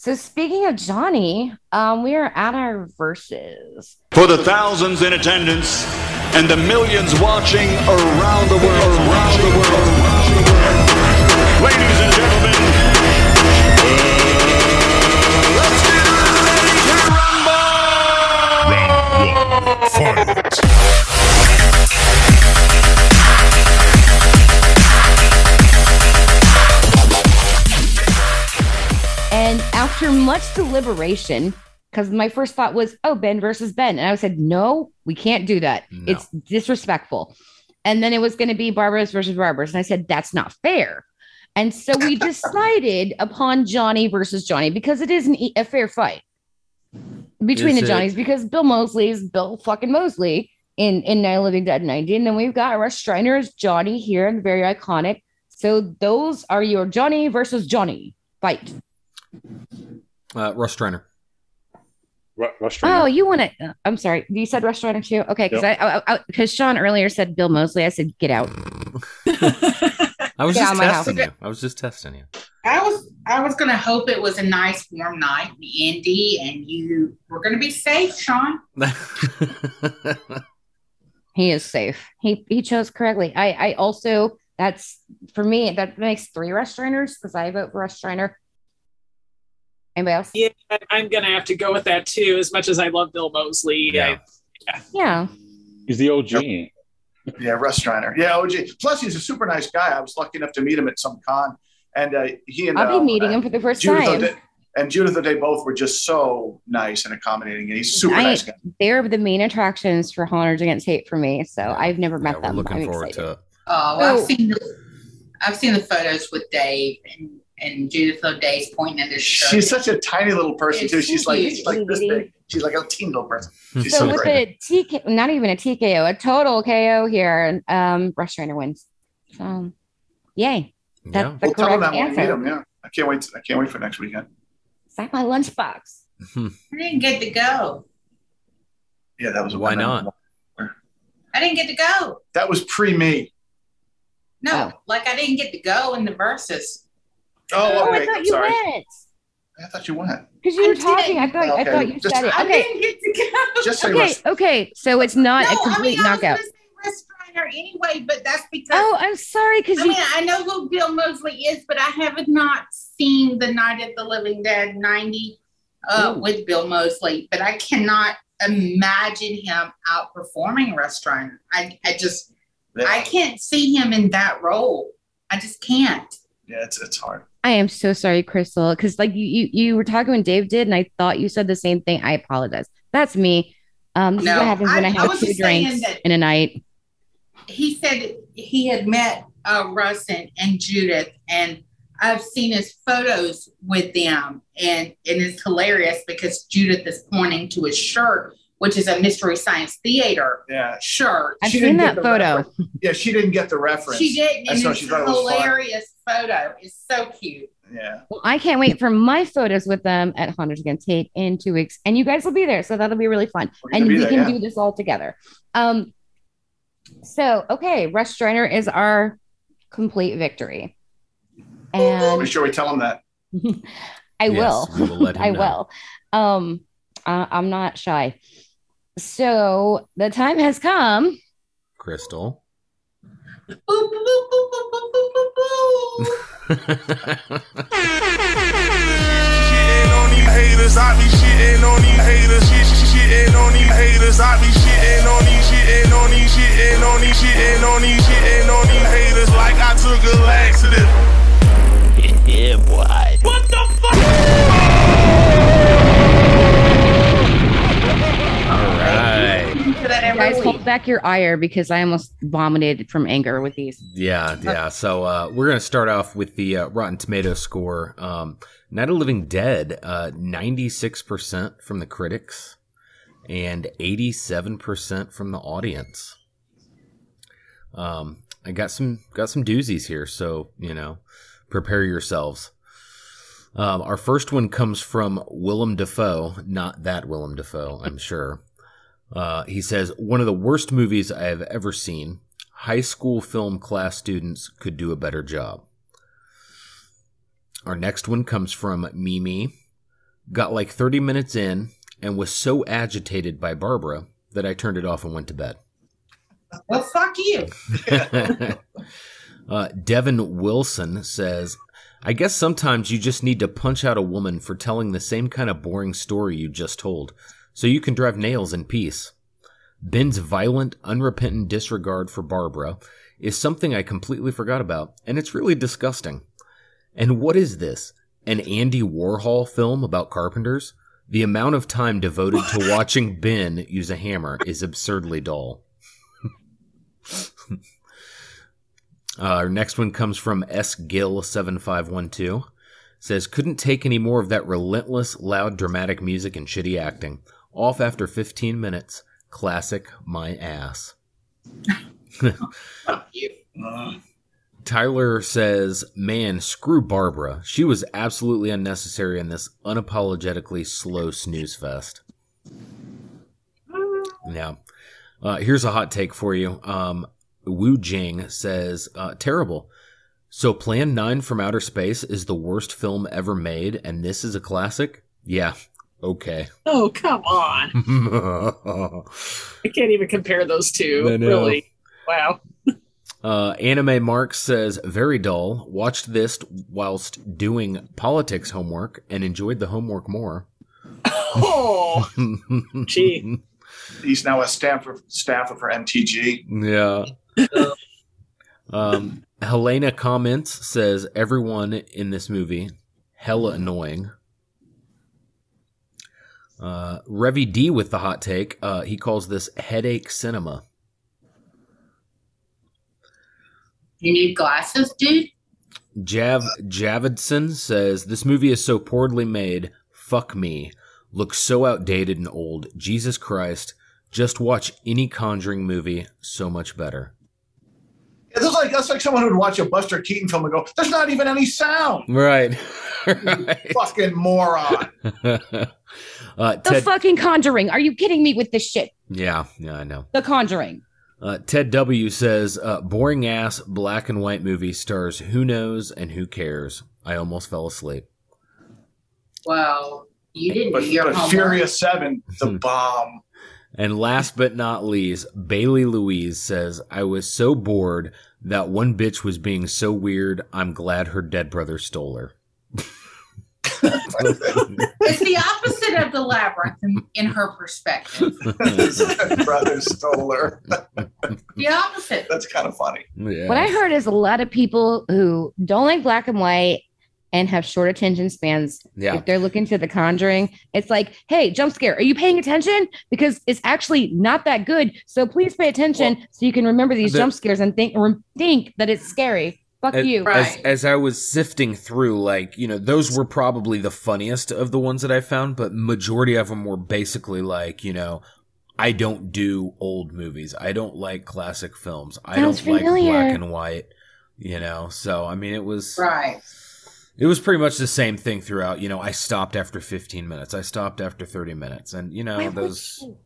so speaking of Johnny, um, we are at our verses. For the thousands in attendance and the millions watching around the world, around the world, around the world. Ladies and gentlemen, uh, let's get ready to rumble! And after much deliberation, because my first thought was, oh, Ben versus Ben. And I said, no, we can't do that. No. It's disrespectful. And then it was going to be Barbaros versus Barbaros. And I said, that's not fair. And so we (laughs) decided upon Johnny versus Johnny because it is an, a fair fight between Is the it? Johnnies because Bill Moseley is Bill fucking Moseley in, in Night Living Dead 90. And then we've got Rush Streiner as Johnny here and very iconic. So those are your Johnny versus Johnny fight. Uh, Russ Streiner. Ru- Rush Oh, you want to? I'm sorry. You said Rush Runner too. Okay, because I because Sean earlier said Bill Moseley. I said get out. I was Get just out of my house. testing you. I was just testing you. I was I was gonna hope it was a nice warm night in Indy and you were gonna be safe, Sean. (laughs) He is safe. He he chose correctly. I I also that's for me that makes three Rush Streiners because I vote for Rush Streiner. Anybody else? Yeah, I'm gonna have to go with that too. As much as I love Bill Moseley, Yeah. I, Yeah. He's the OG. Yeah, Russ Streiner. Yeah, OG. Plus, he's a super nice guy. I was lucky enough to meet him at some con, and uh, he and I'll uh, be meeting him for the first Judith time. O'Dea, and Judith O'Dea both were just so nice and accommodating. And he's a super I- nice guy. They're the main attractions for Hunters Against Hate for me. So I've never met Yeah, we're them. looking I'm forward excited. to it. Oh, well, Oh. I've seen the I've seen the photos with Dave and, and Judith O'Dea's pointing at his shirt. She's such a tiny little person too. She's like she's like this big. She's like a teen little person. She's So so, with great. the TK, not even a TKO, a total KO here, um, Rush Streiner wins. So, yay! That's Yeah. the We'll tell him correct that when we meet answer. him. Yeah, I can't wait. To, I can't wait for next weekend. Sign my lunchbox. I didn't get to go. Yeah, that was Why memorable- not? I didn't get to go. That was pre me. No, like I didn't get to go in the verses. Oh, Oh. I thought you sorry. went I thought you went. because you I were talking. I didn't. thought I thought you just- said it. I Okay, didn't get to go. Just say okay, Russ. okay. So it's not no, a complete I mean, knockout. I was gonna say Russ Streiner anyway, but that's because Oh, I'm sorry because I you. mean, I know who Bill Moseley is, but I have not seen the Night of the Living Dead 90 uh, with Bill Moseley, but I cannot imagine him outperforming Russ Streiner. I, I just, Yeah, I can't see him in that role. I just can't. yeah it's it's hard. I am so sorry, Crystal, because like you, you you were talking when Dave did, and I thought you said the same thing. I apologize. That's me. Um, this is No, what happens when I- I I have was two drinks in a night. He said he had met uh, Russ and, and Judith, and I've seen his photos with them, and, and it's hilarious because Judith is pointing to his shirt, which is a Mystery Science Theater Yeah, shirt. I've She seen didn't that the photo. reference. yeah. She didn't get the reference. She didn't, And and so it's she a thought it was fun. hilarious photo. It's so cute. Yeah. Well, I can't wait for my photos with them at Hunters Against Hate in two weeks, and you guys will be there, so that'll be really fun. And we there, can yeah. do this all together. Um, so okay, Rush Streiner is our complete victory, and Make sure we tell him that. (laughs) I Yes, will. we will let (laughs) him I know. will. Um, I- I'm not shy. So the time has come. Crystal. (laughs) yeah, boy. What the fuck? That every Guys, week. hold back your ire because I almost vomited from anger with these. Yeah, yeah. So uh, we're gonna start off with the uh, Rotten Tomato score. Um, Night of Living Dead, uh, ninety six percent from the critics, and 87% from the audience. Um, I got some got some doozies here, so you know, prepare yourselves. Um, our first one comes from Willem Dafoe, not that Willem Dafoe, I'm sure. Uh, he says, One of the worst movies I have ever seen. High school film class students could do a better job. Our next one comes from Mimi. Got like 30 minutes in and was so agitated by Barbara that I turned it off and went to bed. Well, fuck you. (laughs) (laughs) uh, Devin Wilson says, I guess sometimes you just need to punch out a woman for telling the same kind of boring story you just told, so you can drive nails in peace. Ben's violent, unrepentant disregard for Barbara is something I completely forgot about, and it's really disgusting. And what is this? An Andy Warhol film about carpenters? The amount of time devoted to watching Ben use a hammer is absurdly dull. (laughs) Uh, our next one comes from S Gill seven five one two. Says couldn't take any more of that relentless, loud, dramatic music and shitty acting. Off after fifteen minutes. Classic my ass. (laughs) Tyler says, "Man, screw Barbara. She was absolutely unnecessary in this unapologetically slow snooze fest." Yeah. Uh, here's a hot take for you. Um, Wu Jing says, uh, terrible. So Plan 9 from Outer Space is the worst film ever made, and this is a classic? Yeah. Okay. (laughs) Oh, come on. I can't even compare those two. Really. Wow. Uh, Anime Mark says, very dull. Watched this whilst doing politics homework and enjoyed the homework more. (laughs) Oh, gee. (laughs) He's now a Stanford staffer for MTG. Yeah. um, Helena comments says everyone in this movie hella annoying. Uh, Revy D with the hot take. Uh, he calls this headache cinema. You need glasses, dude? Jav Javidson says this movie is so poorly made. Fuck me. Looks so outdated and old. Jesus Christ. Just watch any Conjuring movie. So much better. Yeah, that's like that's like someone who'd watch a Buster Keaton film and go, "There's not even any sound." Right. (laughs) Fucking moron. (laughs) uh, The Ted, fucking Conjuring. Are you kidding me with this shit? yeah, yeah, I know. The Conjuring. Uh, Ted W says, uh, boring ass black and white movie stars who knows and who cares. I almost fell asleep. Well, you didn't But, do your but homework. Furious Seven, the (laughs) bomb. And last but not least, Bailey Louise says, I was so bored that one bitch was being so weird. I'm glad her dead brother stole her. (laughs) It's the opposite of the labyrinth in, in her perspective. (laughs) Brother stole her. The opposite. That's kind of funny. Yeah. What I heard is a lot of people who don't like black and white and have short attention spans. Yeah. If they're looking to the conjuring, it's like, hey, jump scare. Are you paying attention? Because it's actually not that good. So please pay attention so you can remember these the- jump scares and think or think that it's scary. Fuck as, you. as, as I was sifting through, like, you know, those were probably the funniest of the ones that I found, but majority of them were basically like, you know, I don't do old movies. I don't like classic films. I Sounds don't like black and white, you know. So, I mean, it was Right. it was pretty much the same thing throughout. You know, I stopped after 15 minutes. I stopped after 30 minutes. And, you know, Why those you?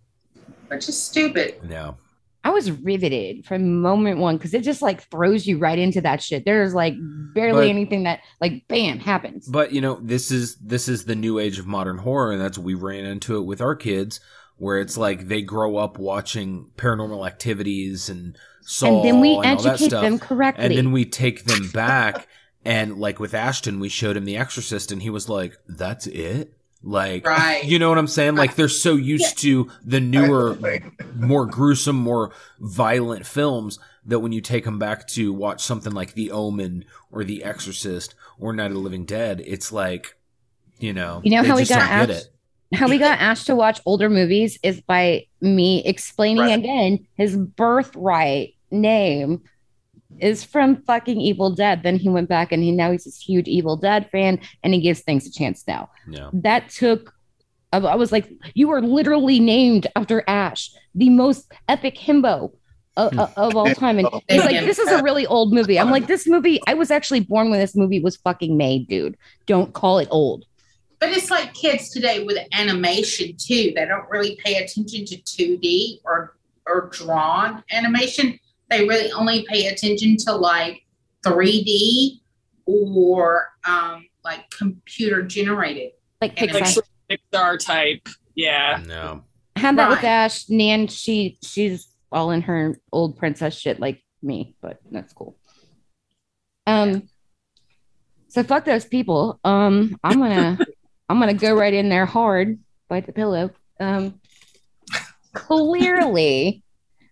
Which is stupid. no. I was riveted from moment one because it just like throws you right into that shit. There's like barely But- anything that like bam happens. But you know, this is this is the new age of modern horror, and that's we ran into it with our kids, where it's like they grow up watching Paranormal Activities and Saw and then we that educate them correctly. and then we take them back, and like with Ashton, we showed him The Exorcist, and he was like, "That's it." Like, Right. you know what I'm saying? Like, they're so (laughs) used to the newer, (laughs) more gruesome, more violent films that when you take them back to watch something like The Omen or The Exorcist or Night of the Living Dead, it's like, you know, You know how we got don't asked- How we got asked to watch older movies is by me explaining Right. again his birthright name is from fucking Evil Dead. Then he went back and he now he's this huge Evil Dead fan and he gives things a chance now. Yeah. That took I, I was like, you are literally named after Ash, the most epic himbo of, uh, uh, (laughs) of all time. And he's like, this is a really old movie. I'm like, this movie, I was actually born when this movie was fucking made, dude. Don't call it old. But it's like kids today with animation too. They don't really pay attention to 2D or or drawn animation. They really only pay attention to like 3D or um, like computer generated. Like Like Pixar. sort of Pixar type. Yeah. No. I had that with Ash. Nan, she she's all in her old princess shit like me, but that's cool. Um so fuck those people. Um I'm gonna (laughs) I'm gonna go right in there hard, bite the pillow. Um clearly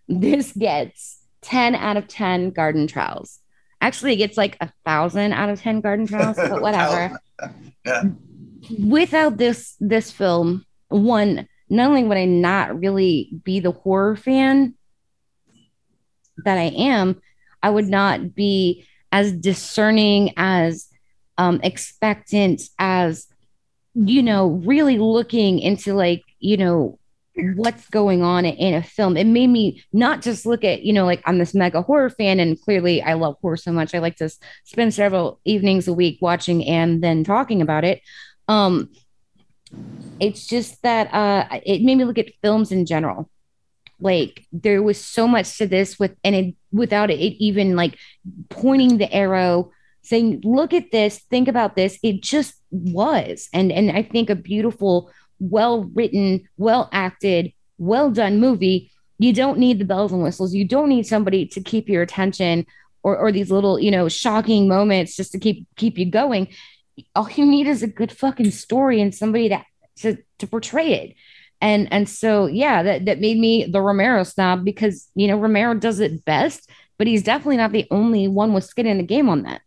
this gets 10 out of 10 garden trowels. Actually, it gets like a thousand out of 10 garden trowels, but (laughs) whatever (laughs) Yeah. without this this film one not only would i not really be the horror fan that i am i would not be as discerning as um expectant as you know really looking into like you know what's going on in a film. It made me not just look at you know like i'm this mega horror fan and clearly i love horror so much i like to spend several evenings a week watching and then talking about it. Um it's just that uh it made me look at films in general. Like there was so much to this with and it without it, it even like pointing the arrow saying look at this think about this. It just was. And and i think a beautiful well written well acted well done movie you don't need the bells and whistles. You don't need somebody to keep your attention or or these little you know shocking moments just to keep keep you going. All you need is a good fucking story and somebody that to to portray it. And and so yeah that that made me the romero snob because you know romero does it best but he's definitely not the only one with skin in the game on that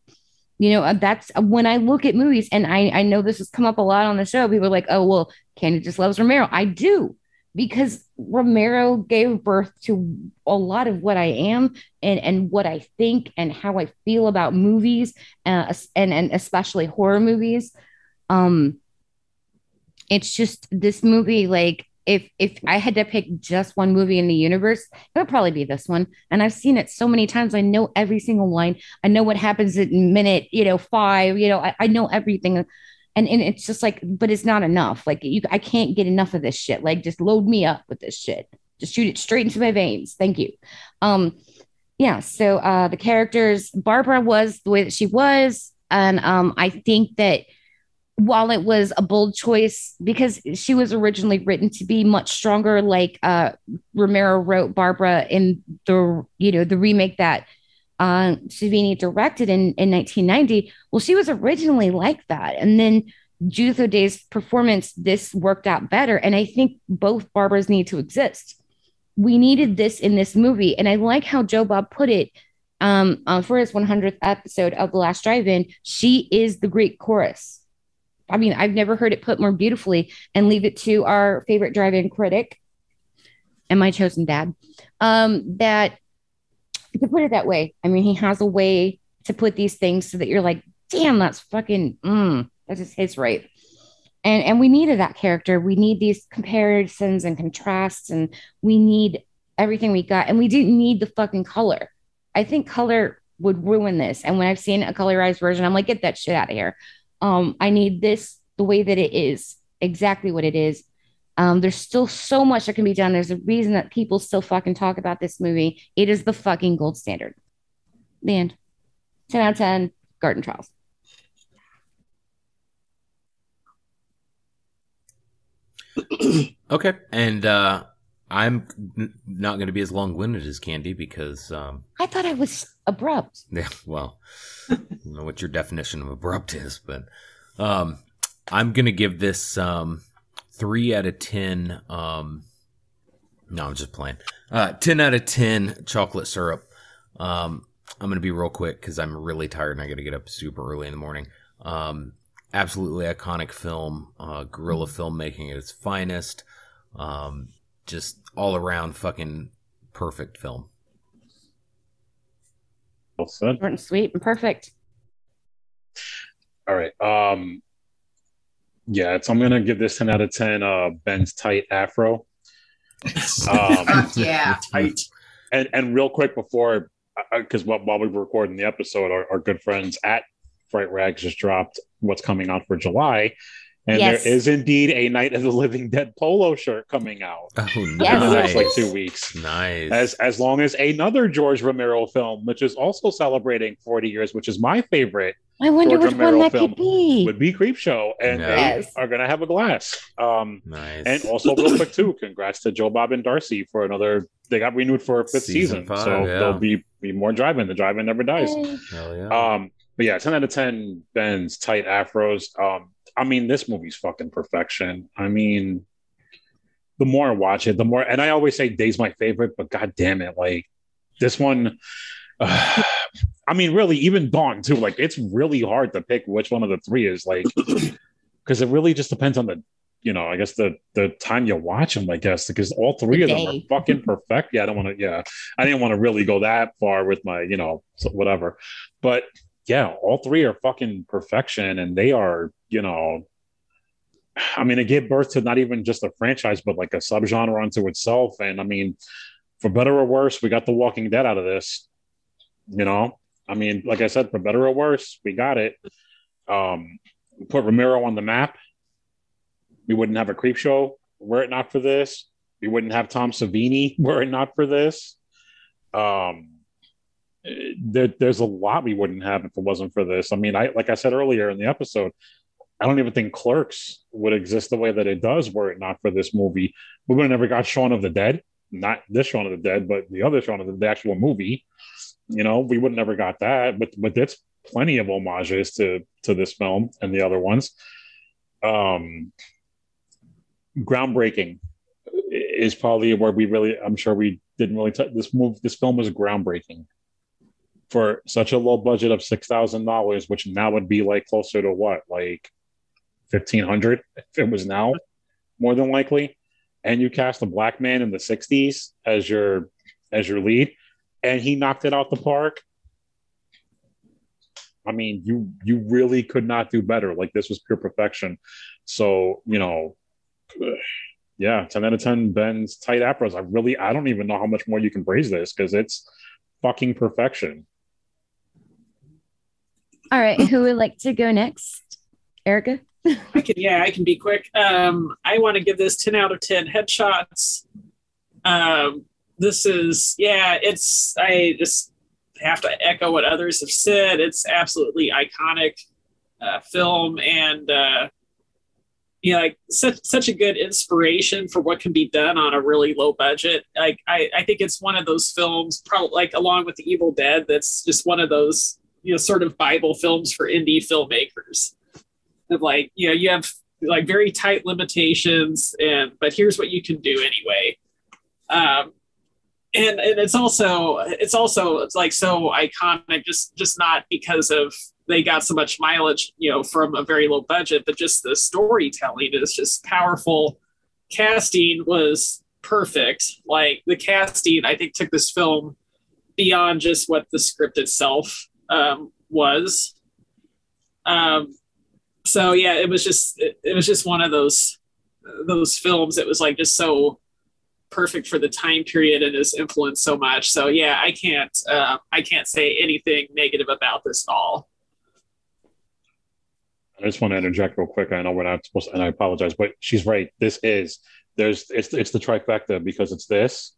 you know uh, that's when i look at movies and i i know this has come up a lot on the show people are like oh well candy just loves romero. I do because romero gave birth to a lot of what i am and and what i think and how i feel about movies uh, and and especially horror movies. Um it's just this movie like if if i had to pick just one movie in the universe it would probably be this one. And i've seen it so many times. I know every single line. I know what happens at minute you know five you know i, I know everything. And and it's just like but it's not enough. Like you i can't get enough of this shit. Like just load me up with this shit. Just shoot it straight into my veins. Thank you. Um yeah so uh the characters barbara was the way that she was. And um i think that while it was a bold choice because she was originally written to be much stronger like uh romero wrote barbara in the you know the remake that uh savini directed in in 1990 well she was originally like that. And then judith o'dea's performance this worked out better. And i think both barbaras need to exist. We needed this in this movie. And i like how joe bob put it um uh, for his 100th episode of the last drive-in she is the greek chorus I mean, I've never heard it put more beautifully and leave it to our favorite drive-in critic and my chosen dad. Um, that to put it that way. I mean, he has a way to put these things so that you're like, damn, that's fucking mm, that just hits right. And and we needed that character. We need these comparisons and contrasts, and we need everything we got. And we didn't need the fucking color. I think color would ruin this. And when I've seen a colorized version, I'm like, get that shit out of here um i need this the way that it is exactly what it is. Um there's still so much that can be done. There's a reason that people still fucking talk about this movie. It is the fucking gold standard. The end. 10 out of 10 garden trials. (clears throat) Okay, and uh, I'm n- not going to be as long winded as Candy because, um, i thought i was abrupt (laughs) yeah, well, I don't know what your definition of abrupt is, but um, I'm going to give this um, three out of ten. Um, no, I'm just playing. Uh, ten out of ten chocolate syrup. Um, I'm going to be real quick because I'm really tired and I got to get up super early in the morning. Um, absolutely iconic film, uh, guerrilla filmmaking at its finest. Um, just all around fucking perfect film. Well said. short and sweet and perfect All right. Um, Yeah, so I'm gonna give this 10 out of 10. Uh, Ben's tight afro. (laughs) Um, yeah. tight. And and real quick before, because while, while we were recording the episode, our, our good friends at Fright Rags just dropped what's coming out for July. And Yes. there is indeed a Night of the Living Dead polo shirt coming out Oh, nice. in Yes. the next like two weeks. Nice. As as long as another George Romero film, which is also celebrating 40 years, which is my favorite, I wonder George which one Romero that film could be. would be Creepshow, and Yes. they are going to have a glass. Um, nice. and also, real quick too, congrats to Joe Bob and Darcy for another. They got renewed for a fifth Season season, five, so yeah. there'll be be more drive-in. The drive-in never dies. Yay. Hell yeah. Um, but yeah, ten out of ten. Ben's tight afros. Um, I mean, this movie's fucking perfection. I mean, the more I watch it, the more. And I always say Day's my favorite, but god damn it, like this one. uh, (sighs) I mean, really, even Dawn too. Like, it's really hard to pick which one of the three is like, (clears throat) because it really just depends on the, you know, I guess the the time you watch them. I guess because all three The of them are fucking (laughs) perfect. Yeah, I don't want to. Yeah, I didn't want to really go that far with my, you know, whatever. But yeah, all three are fucking perfection, and they are, you know. I mean, it gave birth to not even just a franchise, but like a subgenre unto itself. And I mean, for better or worse, we got The Walking Dead out of this. You know, I mean, like I said, for better or worse, we got it. Um, put Romero on the map. We wouldn't have a Creepshow were it not for this. We wouldn't have Tom Savini (laughs) were it not for this. Um, there, there's a lot we wouldn't have if it wasn't for this. I mean, I like I said earlier in the episode, I don't even think Clerks would exist the way that it does were it not for this movie. We would have never got Shaun of the Dead, not this Shaun of the Dead, but the other Shaun of the, the actual movie. You know, we would never got that. But but it's plenty of homages to to this film and the other ones. Um, groundbreaking is probably where we really. I'm sure we didn't really. T- this move. This film was groundbreaking for such a low budget of six thousand dollars, which now would be like closer to what, like fifteen hundred if it was now, more than likely. And you cast a black man in the '60s as your as your lead, and he knocked it out the park. I mean, you you really could not do better. Like this was pure perfection. So you know, (sighs) yeah, ten out of ten. Ben's tight afros. I really, I don't even know how much more you can praise this because it's fucking perfection. All right, who would like to go next? Erica? I can, yeah, I can be quick. Um, I want to give this 10 out of 10 headshots. Um, this is, yeah, it's, I just have to echo what others have said. It's absolutely iconic uh, film and, uh, yeah, like such such a good inspiration for what can be done on a really low budget. Like I, I think it's one of those films, probably like along with the Evil Dead, that's just one of those you know sort of Bible films for indie filmmakers. Of like you know you have like very tight limitations, and but here's what you can do anyway. Um, and and it's also it's also it's like so iconic just just not because of they got so much mileage you know from a very low budget but just the storytelling is just powerful casting was perfect like the casting i think took this film beyond just what the script itself um, was um, so yeah it was just it, it was just one of those those films It was like just so perfect for the time period and has influenced so much. So yeah, I can't uh, I can't say anything negative about this at all. I just want to interject real quick. I know we're not supposed to, and I apologize, but she's right. This is there's it's it's the trifecta because it's this,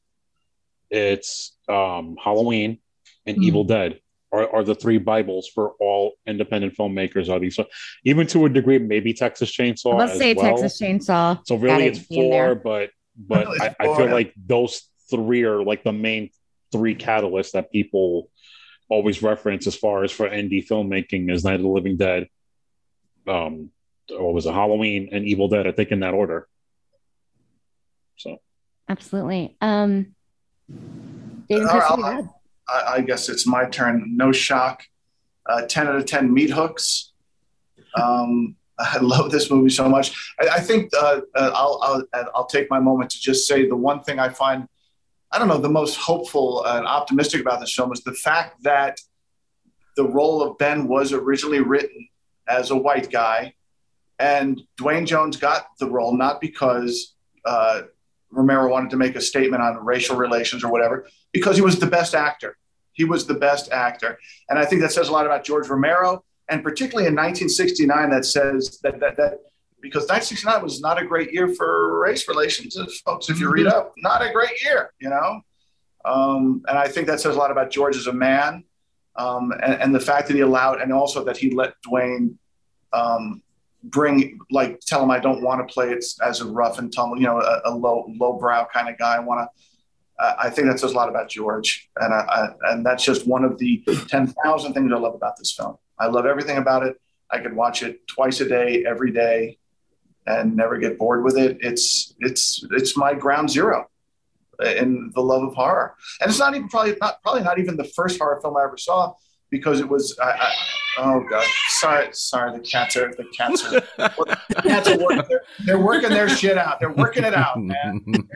it's um Halloween and Mhm. Evil Dead are, are the three Bibles for all independent filmmakers. Are these so even to a degree, maybe Texas Chainsaw. Let's say well. Texas Chainsaw. So really, it's four, there. but but Really, I, it's I feel yeah. like those three are like the main three catalysts that people always reference as far as for indie filmmaking is Night of the Living Dead, um, what was it, Halloween and Evil Dead? I think in that order. So Absolutely. Um, David All right, Christie, I'll- Rob. I, I guess it's my turn. No shock. Uh, 10 out of 10 meat hooks. Um, (laughs) I love this movie so much. I, I think uh, uh, I'll, I'll, I'll take my moment to just say the one thing I find, I don't know, the most hopeful and optimistic about this film is the fact that the role of Ben was originally written as a white guy And Duane Jones got the role not because uh, Romero wanted to make a statement on racial relations or whatever, because he was the best actor. He was the best actor. And I think that says a lot about George Romero. And particularly in 1969, that says that, that, that because 1969 was not a great year for race relations, folks. If you read up, not a great year, you know. Um, and I think that says a lot about George as a man, um, and, and, the fact that he allowed, and also that he let Duane um, bring, like, tell him I don't want to play it as a rough and tumble, you know, a, a low brow kind of guy. I want to. I think that says a lot about George, and I, I, and that's just one of the ten thousand things I love about this film. I love everything about it. I could watch it twice a day, every day and never get bored with it. It's it's it's my ground zero in the love of horror, and it's not even probably not probably not even the first horror film I ever saw because it was I, I, oh god sorry sorry the cats are the cats are, the cats are working, they're, they're, working their shit out they're working it out man (laughs)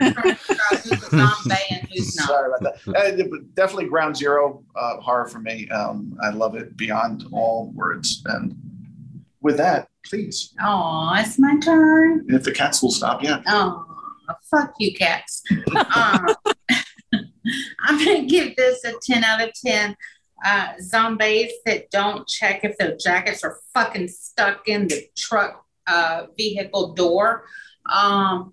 sorry about that uh, definitely ground zero uh, horror for me um, I love it beyond all words and with that please. Oh, it's my turn. If the cats will stop, yeah. Oh, fuck you, cats. um, (laughs) I'm to give this a 10 out of 10. Uh, zombies that don't check if their jackets are fucking stuck in the truck uh, vehicle door. Um,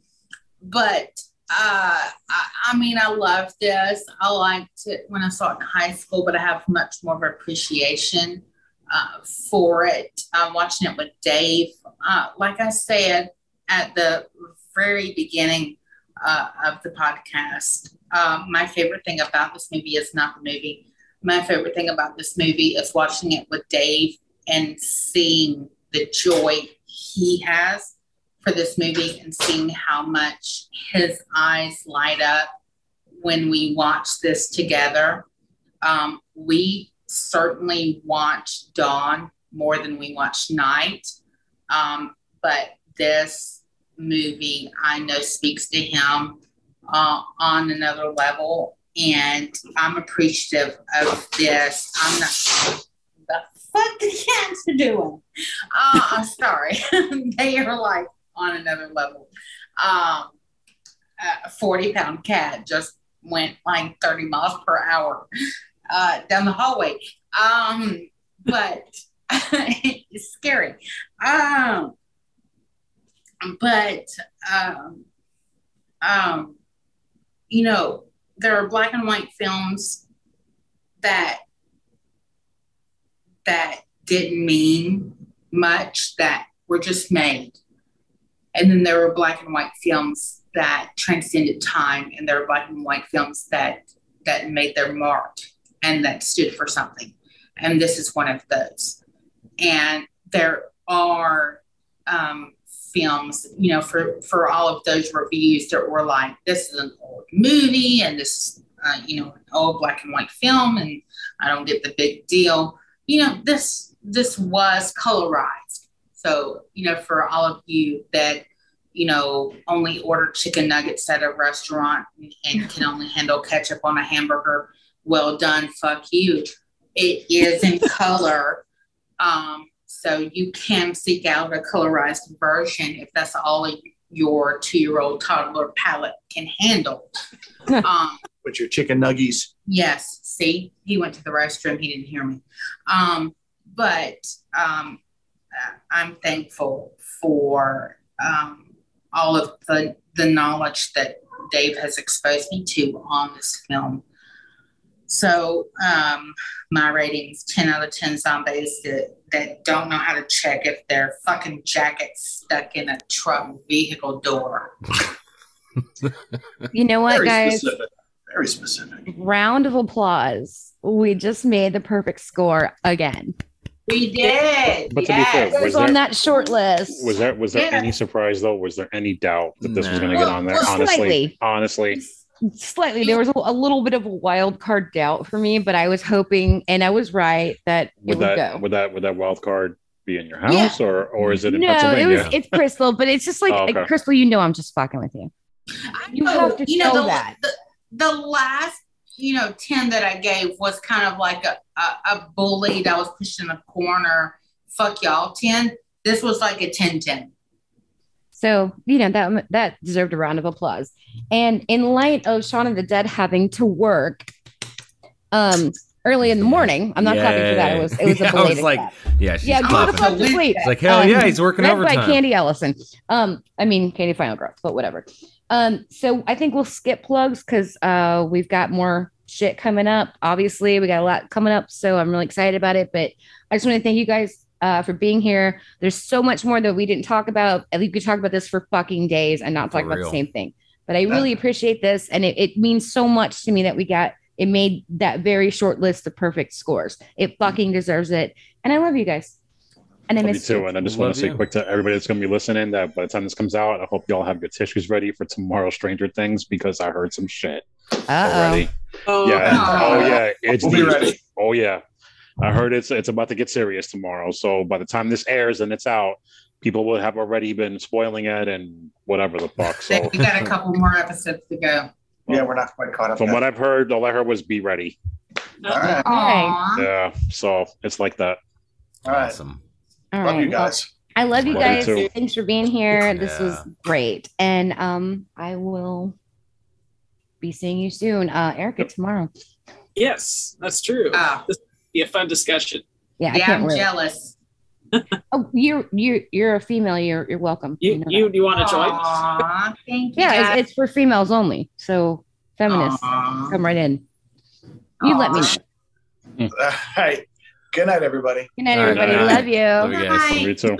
but uh, I, I, mean, I love this. I liked it when I saw it in high school, but I have much more of appreciation uh, for it. I'm watching it with Dave. Uh, like I said at the very beginning uh, of the podcast, um, my favorite thing about this movie is not the movie. My favorite thing about this movie is watching it with Dave and seeing the joy he has for this movie and seeing how much his eyes light up when we watch this together. Um, we certainly watch Dawn more than we watch Night. Um, but this movie, I know, speaks to him uh, on another level. And I'm appreciative of this. I'm not. The fuck the cats are doing? Uh, I'm sorry. (laughs) they are like on another level. Um, a 40 pound cat just went like 30 miles per hour uh, down the hallway. Um, but (laughs) it's scary. Um, but um, um, you know, there are black and white films that that didn't mean much that were just made. And then there were black and white films that transcended time, and there were black and white films that that made their mark and that stood for something. And this is one of those. And there are um, films, you know, for, for all of those reviews that were like, this is an old movie and this, uh, you know, an old black and white film and I don't get the big deal. You know, this this was colorized. So, you know, for all of you that, you know, only order chicken nuggets at a restaurant and can only handle ketchup on a hamburger, well done, fuck you. It is in color. Um, so you can seek out a colorized version if that's all your two year old toddler palate can handle. (laughs) um, With your chicken nuggies. Yes. See, he went to the restroom. He didn't hear me. Um, but um, I'm thankful for um, all of the, the knowledge that Dave has exposed me to on this film. So um, my ratings 10 out of 10 zombies that, that don't know how to check if their fucking jacket's stuck in a truck vehicle door. (laughs) you know what, Very guys? Specific. Very specific. Round of applause. We just made the perfect score again. We did. But to be fair, It was was on that short list. was there was there Yeah. any surprise though? Was there any doubt that this was going to get on there? well, honestly, slightly. honestly, Slightly. There was a, a little bit of a wild card doubt for me, but I was hoping, and I was right, that it would would that go. would that would that wild card be in your house or or is it in no, it was it's Crystal, but it's just (laughs) like, Oh, like. Crystal. You know, I'm just fucking with you. I You have to you know, know the, that. The, the last, you know, 10 that I gave was kind of like a, a, a bullied, I was pushing a corner, fuck y'all 10. This was like a 10 10. So, you know, that that deserved a round of applause. And in light of Shaun of the Dead having to work um early in the morning, I'm not clapping for that. It was it was (laughs) Yeah, a I was belated like, clap. yeah, she's Yeah, go the fuck to sleep. It's like, hell yeah, he's working led overtime. by Candy Ellison. Um, I mean Candy Final Girls, but whatever. Um, so I think we'll skip plugs because uh we've got more shit coming up. Obviously, we got a lot coming up, so I'm really excited about it. But I just want to thank you guys uh for being here. There's so much more that we didn't talk about. I we could talk about this for fucking days and not talk about the same thing. But I really appreciate this, and it, it means so much to me that we got it made that very short list of perfect scores. It fucking deserves it, and I love you guys. And I Me miss too. you. And I just Love want to say quick to everybody that's going to be listening that by the time this comes out, I hope you all have your tissues ready for tomorrow Stranger Things because I heard some shit Uh already. Oh, Yeah. Aw. Oh yeah. (laughs) It's We'll be deep. ready. Oh yeah. I heard it's it's about to get serious tomorrow. So by the time this airs and it's out, people will have already been spoiling it and whatever the fuck. (laughs) So we got a couple more episodes to go. Yeah, we're not quite caught up. from yet. what I've heard, all I heard was be ready. All right. Aw. Yeah. So it's like that. All right. Awesome. All Love right. you guys. I love you Love guys. too. Thanks for being here. This was great. And um I will be seeing you soon. Uh Erica tomorrow. Yes, that's true. Ah. This will be a fun discussion. Yeah, I Yeah, can't I'm wait. jealous. (laughs) Oh, you're you're you're a female. You're you're welcome. You know you, you want to join? Aw, thank you. yeah, it's, it's for females only. So feminists, Aw. come right in. You let me. Know. All right. Good night, everybody. Good night, All right, everybody. night. Love you. Love you guys. Bye. You too.